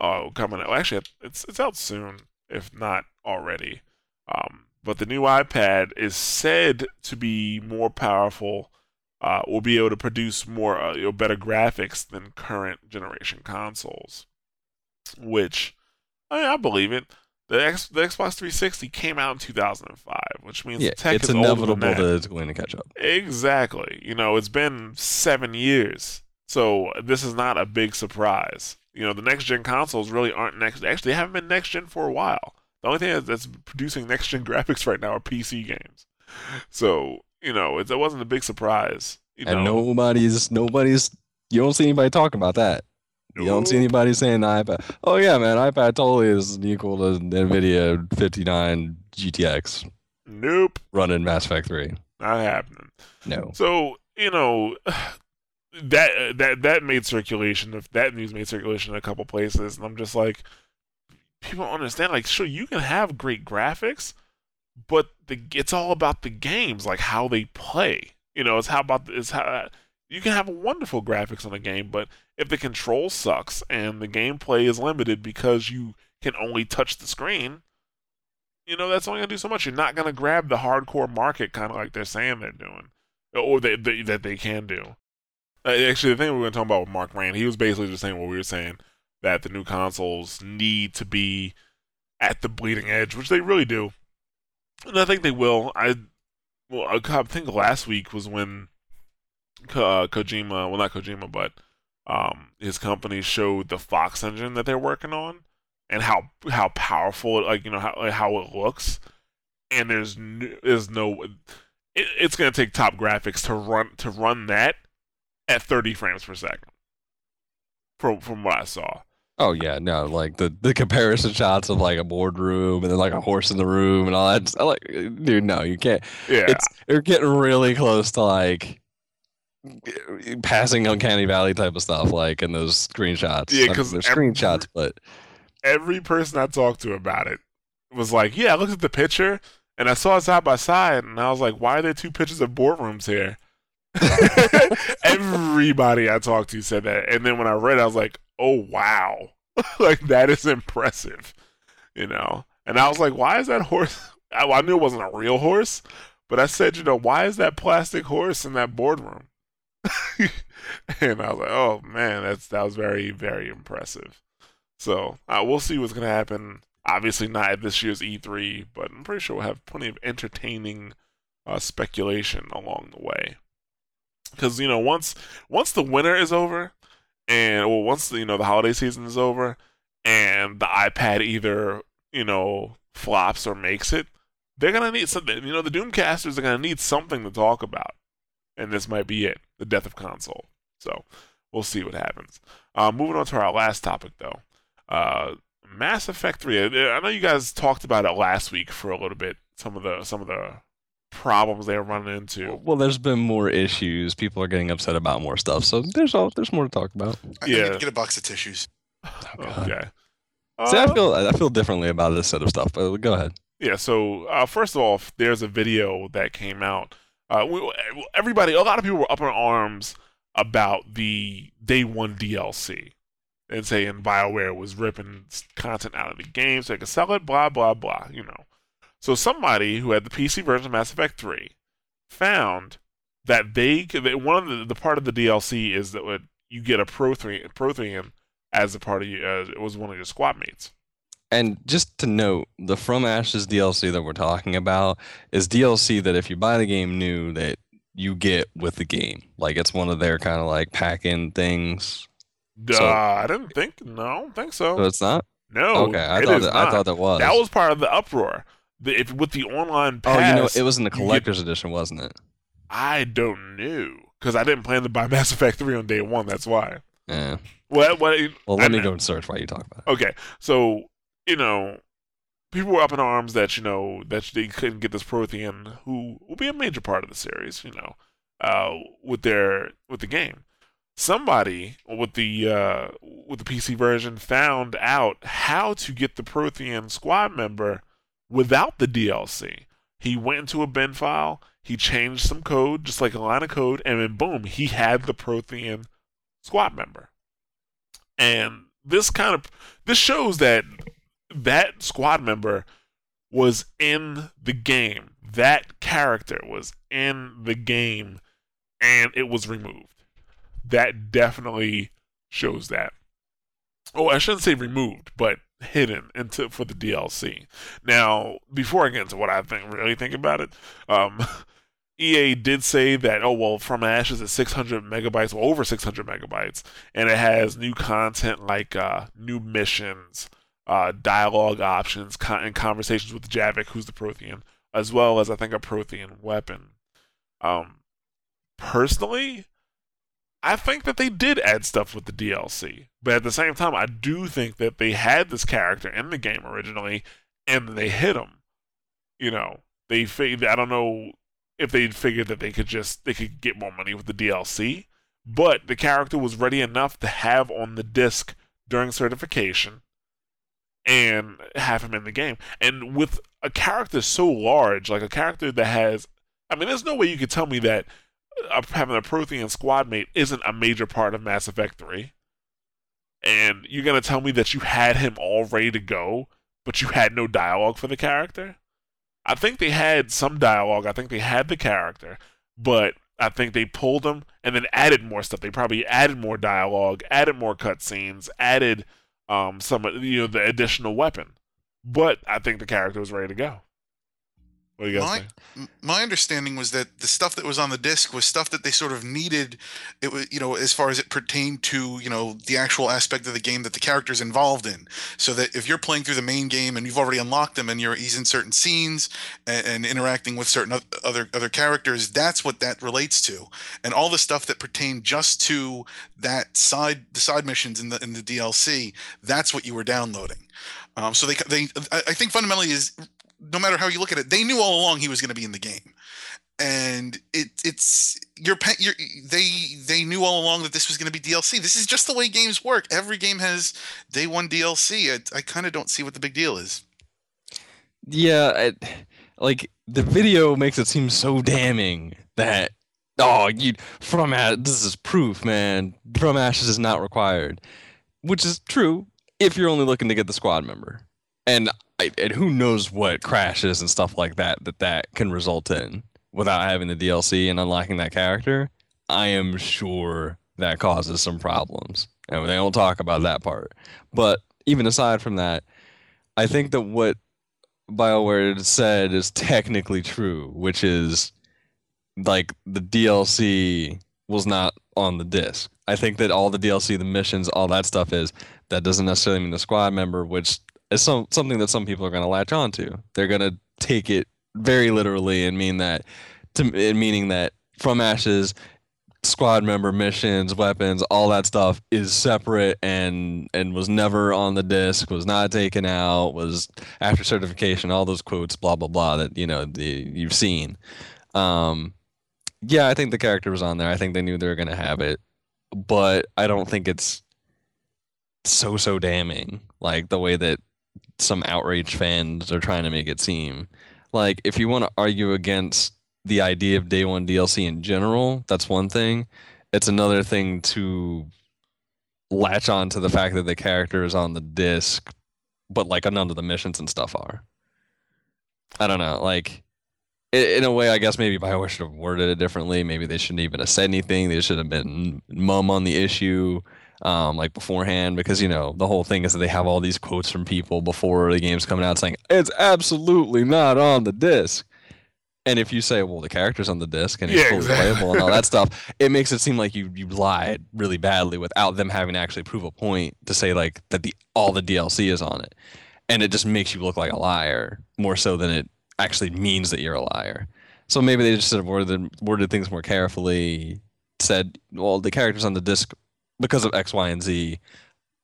uh, coming out. Actually, it's it's out soon, if not already. Um, but the new iPad is said to be more powerful. Uh, will be able to produce more, uh, you know, better graphics than current generation consoles which I, mean, I believe it. The X, the Xbox 360 came out in 2005, which means yeah, the tech it's is inevitable that. that it's going to catch up. Exactly. You know, it's been seven years, so this is not a big surprise. You know, the next gen consoles really aren't next. Actually, they haven't been next gen for a while. The only thing that's- that's producing next gen graphics right now are PC games. So you know, it, it wasn't a big surprise. You and know, nobody's nobody's you don't see anybody talking about that. You don't see anybody saying iPad. Oh yeah, man, iPad totally is equal to NVIDIA 59 GTX Nope, running Mass Effect 3. not happening. No. So you know that that that made circulation. If that news made circulation in a couple places, and I'm just like, people don't understand. Like, sure, you can have great graphics, but the it's all about the games, like how they play. You know, it's how about it's how you can have wonderful graphics on a game, but if the control sucks and the gameplay is limited because you can only touch the screen, you know that's only gonna do so much. You're not gonna grab the hardcore market, kind of like they're saying they're doing, or they, they, that they can do. Uh, actually, the thing we were going to talk about with Mark Rein, he was basically just saying what we were saying that the new consoles need to be at the bleeding edge, which they really do, and I think they will. I well, I think last week was when Ko- uh, Kojima, well, not Kojima, but um, his company showed the Fox engine that they're working on and how how powerful, it, like you know how like how it looks. And there's n- there's no, it, it's gonna take top graphics to run to run that at 30 frames per second. From from what I saw. Oh yeah, no, like the, the comparison shots of like a boardroom and then like a horse in the room and all that. Like, dude, no, you can't. Yeah, It's you're getting really close to like passing uncanny valley type of stuff, like in those screenshots. Yeah, because they're every- screenshots, but every person I talked to about it was like, "Yeah, I looked at the picture and I saw it side by side, and I was like, why are there two pictures of boardrooms here?" Everybody I talked to said that, and then when I read, it, I was like, "Oh wow, like that is impressive," you know. And I was like, "Why is that horse?" I, I knew it wasn't a real horse, but I said, "You know, why is that plastic horse in that boardroom?" and I was like, "Oh man, that's that was very very impressive." So uh, we'll see what's gonna happen. Obviously not at this year's E3, but I'm pretty sure we'll have plenty of entertaining uh, speculation along the way. Because you know, once once the winter is over, and well, once the, you know the holiday season is over, and the iPad either you know flops or makes it, they're gonna need something. You know, the Doomcasters are gonna need something to talk about, and this might be it: the death of console. So we'll see what happens. Uh, moving on to our last topic, though. Uh, Mass Effect 3. I know you guys talked about it last week for a little bit. Some of the some of the problems they're running into. Well, there's been more issues. People are getting upset about more stuff. So there's all there's more to talk about. I, Yeah. I need to get a box of tissues. Oh, God. Okay. See, I Uh, feel I feel differently about this set of stuff. But go ahead. Yeah, so uh, first of all, there's a video that came out. Uh, we, everybody, a lot of people were up in arms about the day one DLC and saying BioWare was ripping content out of the game so they could sell it, blah, blah, blah, you know. So somebody who had the PC version of Mass Effect 3 found that they that one of the, the part of the DLC is that you get a Prothean, Prothean as a part of you, uh, it was one of your squad mates. And just to note, the From Ashes DLC that we're talking about is DLC that if you buy the game new, that you get with the game. Like it's one of their kind of like pack-in things. Duh, So- I didn't think, no, I don't think so. So it's not. No, okay, I thought that, not. I thought that was. that was part of the uproar. The, if with the online pass, Oh, you know, it was in the get- collector's edition, wasn't it? I don't know because I didn't plan to buy Mass Effect three on day one. That's why. Yeah. What? What? Well, let me know. go and search while you talk about it. Okay, so you know, people were up in arms that you know that they couldn't get this Prothean, who will be a major part of the series. You know, uh, with their with the game. Somebody with the uh, with the PC version found out how to get the Prothean squad member without the DLC. He went into a bin file, he changed some code, just like a line of code, and then boom, he had the Prothean squad member. And this kind of this shows that that squad member was in the game. That character was in the game and it was removed. That definitely shows that. Oh, I shouldn't say removed, but hidden into for the DLC. Now, before I get into what I think really think about it, um, EA did say that oh well, From Ashes is 600 megabytes, well, over 600 megabytes, and it has new content like uh, new missions, uh, dialogue options, con- and conversations with Javik, who's the Prothean, as well as I think a Prothean weapon. Um, personally, I think that they did add stuff with the DLC, but at the same time, I do think that they had this character in the game originally, and they hit him. You know, they figured. I don't know if they figured that they could just they could get more money with the DLC, but the character was ready enough to have on the disc during certification and have him in the game. And with a character so large, like a character that has, I mean, there's no way you could tell me that uh, having a Prothean squad mate isn't a major part of Mass Effect 3. And you're going to tell me that you had him all ready to go, but you had no dialogue for the character? I think they had some dialogue. I think they had the character, but I think they pulled him and then added more stuff. They probably added more dialogue, added more cutscenes, added um, some you know the additional weapon. But I think the character was ready to go. What do you guys My- My understanding was that the stuff that was on the disc was stuff that they sort of needed. It was, you know, as far as it pertained to, you know, the actual aspect of the game that the character's involved in. So that if you're playing through the main game and you've already unlocked them and you're he's in certain scenes and, and interacting with certain other other characters, that's what that relates to. And all the stuff that pertained just to that side the side missions in the in the DLC, that's what you were downloading. Um, so they they I think fundamentally is no matter how you look at it, they knew all along he was going to be in the game, and it it's you're, pa- you're they they knew all along that this was going to be DLC. This is just the way games work. Every game has day one DLC. I, I kind of don't see what the big deal is. Yeah, it, like the video makes it seem so damning that oh, you from Ashes. This is proof, man. From Ashes is not required, which is true if you're only looking to get the squad member, and I, and who knows what crashes and stuff like that that that can result in without having the DLC and unlocking that character. I am sure that causes some problems, and they don't talk about that part. But even aside from that, I think that what BioWare said is technically true, which is like the DLC was not on the disc. I think that all the DLC, the missions, all that stuff is that doesn't necessarily mean the squad member, which is some something that some people are going to latch on to. They're going to take it very literally and mean that to meaning that from ashes squad member missions, weapons, all that stuff is separate and and was never on the disc, was not taken out, was after certification, all those quotes, blah blah blah that you know the, you've seen. Um, yeah, I think the character was on there. I think they knew they were gonna have it, but I don't think it's so so damning like the way that some outraged fans are trying to make it seem. Like if you want to argue against the idea of day one DLC in general, that's one thing. It's another thing to latch on to the fact that the character is on the disc, but like none of the missions and stuff are. I don't know. Like in a way, I guess maybe Bioware should have worded it differently. Maybe they shouldn't even have said anything. They should have been mum on the issue, um, like beforehand, because you know the whole thing is that they have all these quotes from people before the game's coming out saying it's absolutely not on the disc. And if you say, well, the character's on the disc and it's Yeah, fully exactly. playable and all that stuff, it makes it seem like you you lied really badly without them having to actually prove a point to say like that the all the DLC is on it, and it just makes you look like a liar more so than it actually means that you're a liar. So maybe they just sort of worded worded things more carefully. Said, well, the characters on the disc because of X, Y, and Z,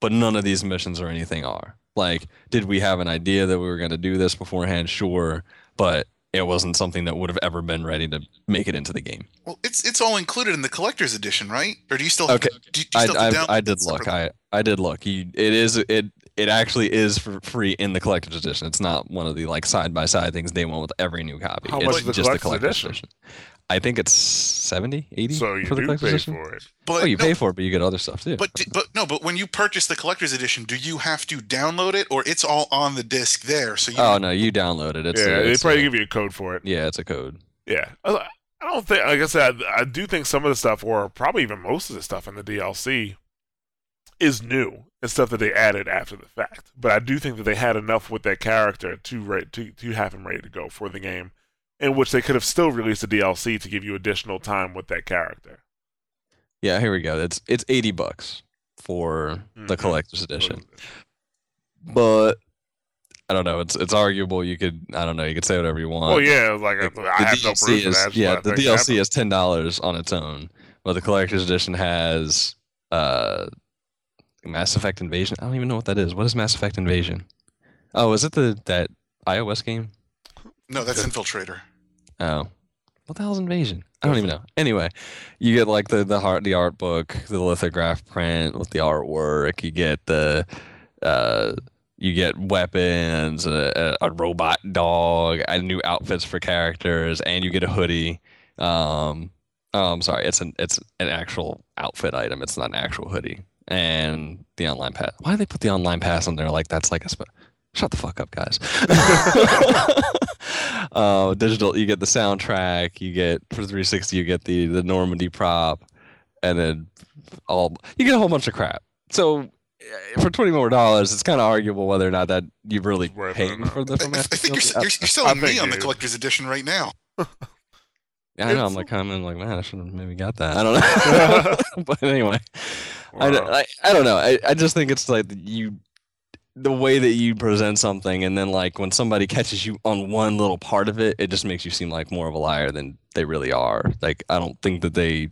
but none of these missions or anything are. Like, did we have an idea that we were going to do this beforehand? Sure, but it wasn't something that would have ever been ready to make it into the game. Well, it's it's all included in the collector's edition, right? Or do you still Okay. Do you, do you I, still have I, download I did look. separately? I, I did look. You, it is it it actually is for free in the collector's edition. It's not one of the like side by side things they want with every new copy. How it's much is the just the collector's collector's edition? edition. I think it's 70, 80 So you for the do collector's pay edition. for it. But Oh, you no, pay for it, but you get other stuff too. But but no, but when you purchase the collector's edition, do you have to download it, or it's all on the disc there? So you oh no, you download it. It's yeah, a, they it's probably a- give you a code for it. yeah, it's a code. Yeah. I I don't think, like I said, I do think some of the stuff, or probably even most of the stuff in the DLC, is new and stuff that they added after the fact. But I do think that they had enough with that character to to to have him ready to go for the game, in which they could have still released a DLC to give you additional time with that character. Yeah, here we go. It's it's eighty bucks for the Mhm. collector's edition. But I don't know. It's it's arguable. You could I don't know. You could say whatever you want. Well, yeah, like Like, I have no proof of is that. yeah. The I think DLC that- is ten dollars on its own, but the collector's edition has uh Mass Effect Invasion. I don't even know what that is. What is Mass Effect Invasion? Oh, is it the that iOS game? no, that's Infiltrator. Oh, what the hell's Invasion? I don't even know. Anyway, you get like the the heart, the art book, the lithograph print with the artwork. You get the uh, you get weapons, a, a, a robot dog, and new outfits for characters, and you get a hoodie. Um, oh, I'm sorry, it's an it's an actual outfit item. It's not an actual hoodie. And the online pass. Why do they put the online pass on there like that's like a Shut the fuck up, guys. uh, digital, you get the soundtrack. You get for 360, you get the the Normandy prop, and then all you get a whole bunch of crap. So eh, for twenty more dollars, it's kind of arguable whether or not that you're really It's worth paying for the. I, I think you're, you're, you're selling me think on the collector's edition right now. Yeah, I know. I'm it's- like commenting like, man, I should have maybe got that. I don't know. but anyway, I, I, I don't know. I, I just think it's like you, the way that you present something, and then like when somebody catches you on one little part of it, it just makes you seem like more of a liar than they really are. Like I don't think that they,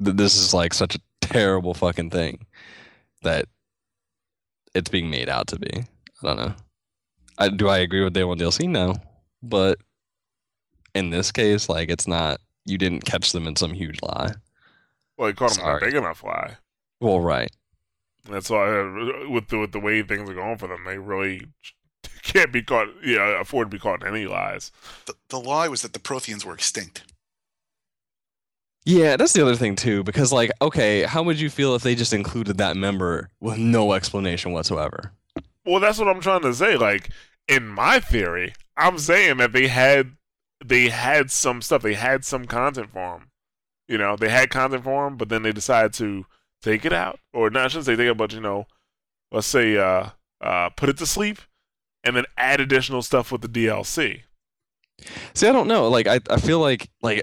that this is like such a terrible fucking thing that it's being made out to be. I don't know. I, do I agree with Day One DLC? No, but in this case, like it's not. You didn't catch them in some huge lie. well, you caught him in a big enough lie. Well, right. That's why uh, with the with the way things are going for them, they really can't be caught. Yeah, afford to be caught in any lies. The, the lie was that the Protheans were extinct. Yeah, that's the other thing too, because like, okay, how would you feel if they just included that member with no explanation whatsoever? Well, that's what I'm trying to say. Like in my theory, I'm saying that they had they had some stuff. They had some content for him. You know, they had content for him, but then they decided to take it out, or not. I shouldn't say take it, but you know, let's say uh, uh, put it to sleep, and then add additional stuff with the DLC. See, I don't know. Like, I, I feel like like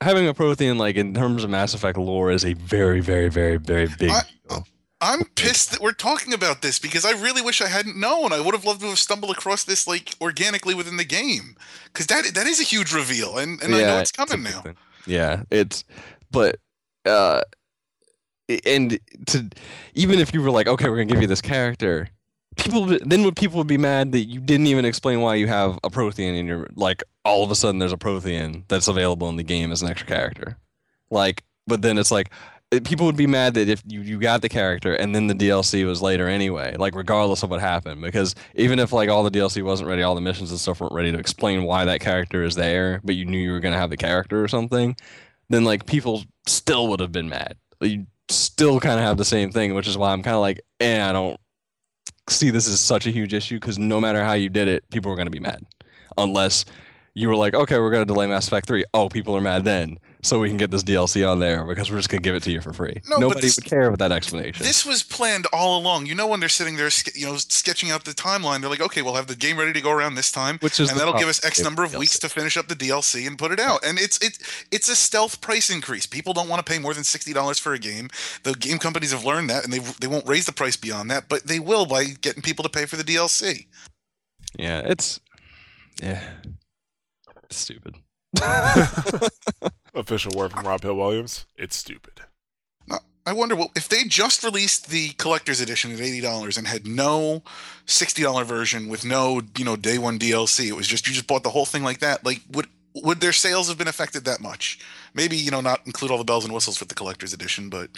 having a Prothean like in terms of Mass Effect lore is a very, very, very, very big. I- deal. I'm pissed that we're talking about this because I really wish I hadn't known. I would have loved to have stumbled across this like organically within the game because that that is a huge reveal, and, and I know it's coming big now. thing. Yeah, it's but uh, and to even if you were like, okay, we're gonna give you this character, people then would people would be mad that you didn't even explain why you have a Prothean and you're like all of a sudden there's a Prothean that's available in the game as an extra character, like. But then it's like people would be mad that if you, you got the character and then the DLC was later anyway, like regardless of what happened, because even if like all the DLC wasn't ready, all the missions and stuff weren't ready to explain why that character is there, but you knew you were gonna have the character or something, then like people still would have been mad. Still kind of have the same thing, which is why I'm kind of like, eh, I don't see this as such a huge issue because no matter how you did it, people are gonna be mad, unless you were like, okay, we're gonna delay Mass Effect three. Oh, people are mad then, so we can get this DLC on there because we're just gonna give it to you for free. No, Nobody this- would care about that explanation. This was planned all along. You know, when they're sitting there, you know, sketching out the timeline, they're like, okay, we'll have the game ready to go around this time, which is and that'll give us X number of DLC. weeks to finish up the DLC and put it out. And it's it's it's a stealth price increase. People don't want to pay more than sixty dollars for a game. The game companies have learned that, and they they won't raise the price beyond that, but they will by getting people to pay for the DLC. Yeah, it's yeah, stupid. Official word from Rob Hill Williams. It's stupid. I wonder well, if they just released the collector's edition at eighty dollars and had no sixty dollar version with no you know day one DLC. It was just you just bought the whole thing like that. Like would would their sales have been affected that much? Maybe you know not include all the bells and whistles with the collector's edition, but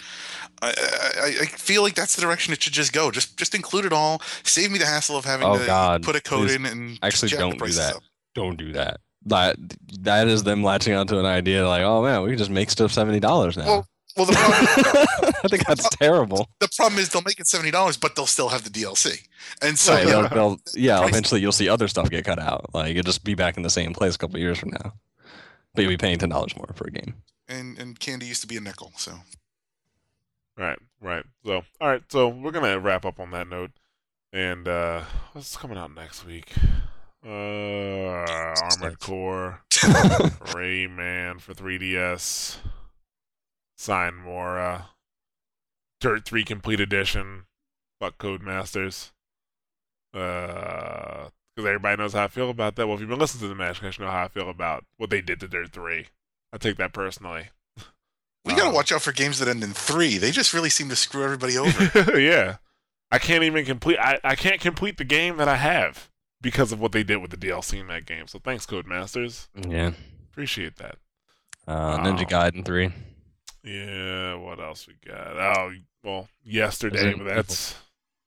I, I, I feel like that's the direction it should just go. Just just include it all. Save me the hassle of having Oh, to God, put a code please. in and Actually, jack don't do that. up. Don't do that. That that is them latching onto an idea like, oh man, we can just make stuff seventy dollars now. Well, Well, the problem, I think that's terrible. the problem is they'll make it seventy dollars, but they'll still have the DLC. And so Right, they'll, they'll, yeah, eventually you'll see other stuff get cut out. Like you'll just be back in the same place a couple of years from now, but you'll be paying ten dollars more for a game. and and candy used to be a nickel. So Right, right. So, all right. So we're gonna wrap up on that note, and uh what's coming out next week? Uh, Armored Core, Rayman for 3DS, Sine Mora, Dirt 3 Complete Edition, fuck Codemasters. Uh, because everybody knows how I feel about that. Well, if you've been listening to the Mashcast, you know how I feel about what they did to Dirt 3. I take that personally. we gotta Um, watch out for games that end in three. They just really seem to screw everybody over. yeah. I can't even complete I, I can't complete the game that I have because of what they did with the DLC in that game. So thanks, Codemasters. Yeah, Appreciate that. uh, Wow. Ninja Gaiden three. Yeah, what else we got? Oh well, yesterday, but that's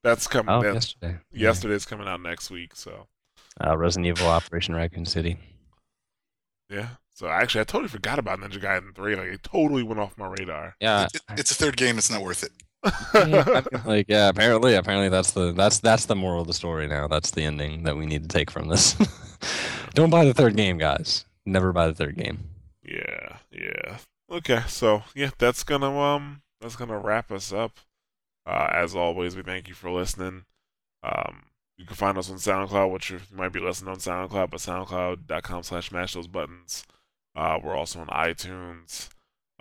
that's coming Oh, that, yesterday. yesterday's coming out next week, so Uh, Resident Evil Operation Raccoon City. yeah. So actually I totally forgot about Ninja Gaiden 3. Like it totally went off my radar. Yeah, It- it's a third game. It's not worth it. like yeah. Apparently, apparently that's the that's that's the moral of the story now. That's the ending that we need to take from this. Don't buy the third game, guys. Never buy the third game. Yeah, yeah. Okay, so yeah, that's gonna um that's gonna wrap us up. Uh, as always, we thank you for listening. Um, you can find us on SoundCloud, which you might be listening on SoundCloud, but SoundCloud.com slash mash those buttons. Uh, we're also on iTunes,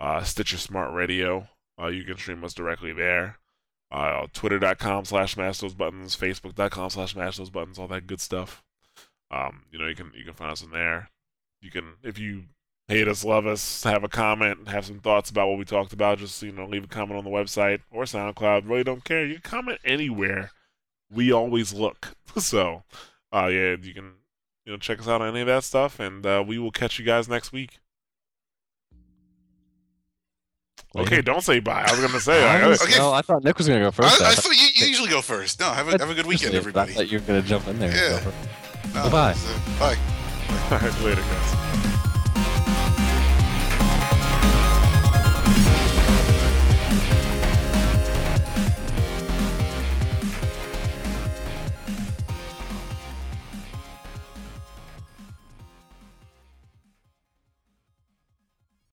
uh, Stitcher Smart Radio. Uh, you can stream us directly there. Uh, Twitter.com slash mash those buttons, Facebook.com slash mash those buttons, all that good stuff. Um, you know, you can you can find us in there. You can if you hate us, love us, have a comment, have some thoughts about what we talked about, just you know, leave a comment on the website or SoundCloud. Really don't care. You can comment anywhere. We always look. So, uh, yeah, you can you know check us out on any of that stuff, and uh, we will catch you guys next week. Okay, don't say bye. I was gonna say. I gotta- Okay. No, I thought Nick was gonna go first. I, I I thought you, you usually go first. No, have a, have a good weekend, everybody. I thought you were gonna jump in there. Yeah. Go for it. No, Bye-bye. bye. All right, later, guys.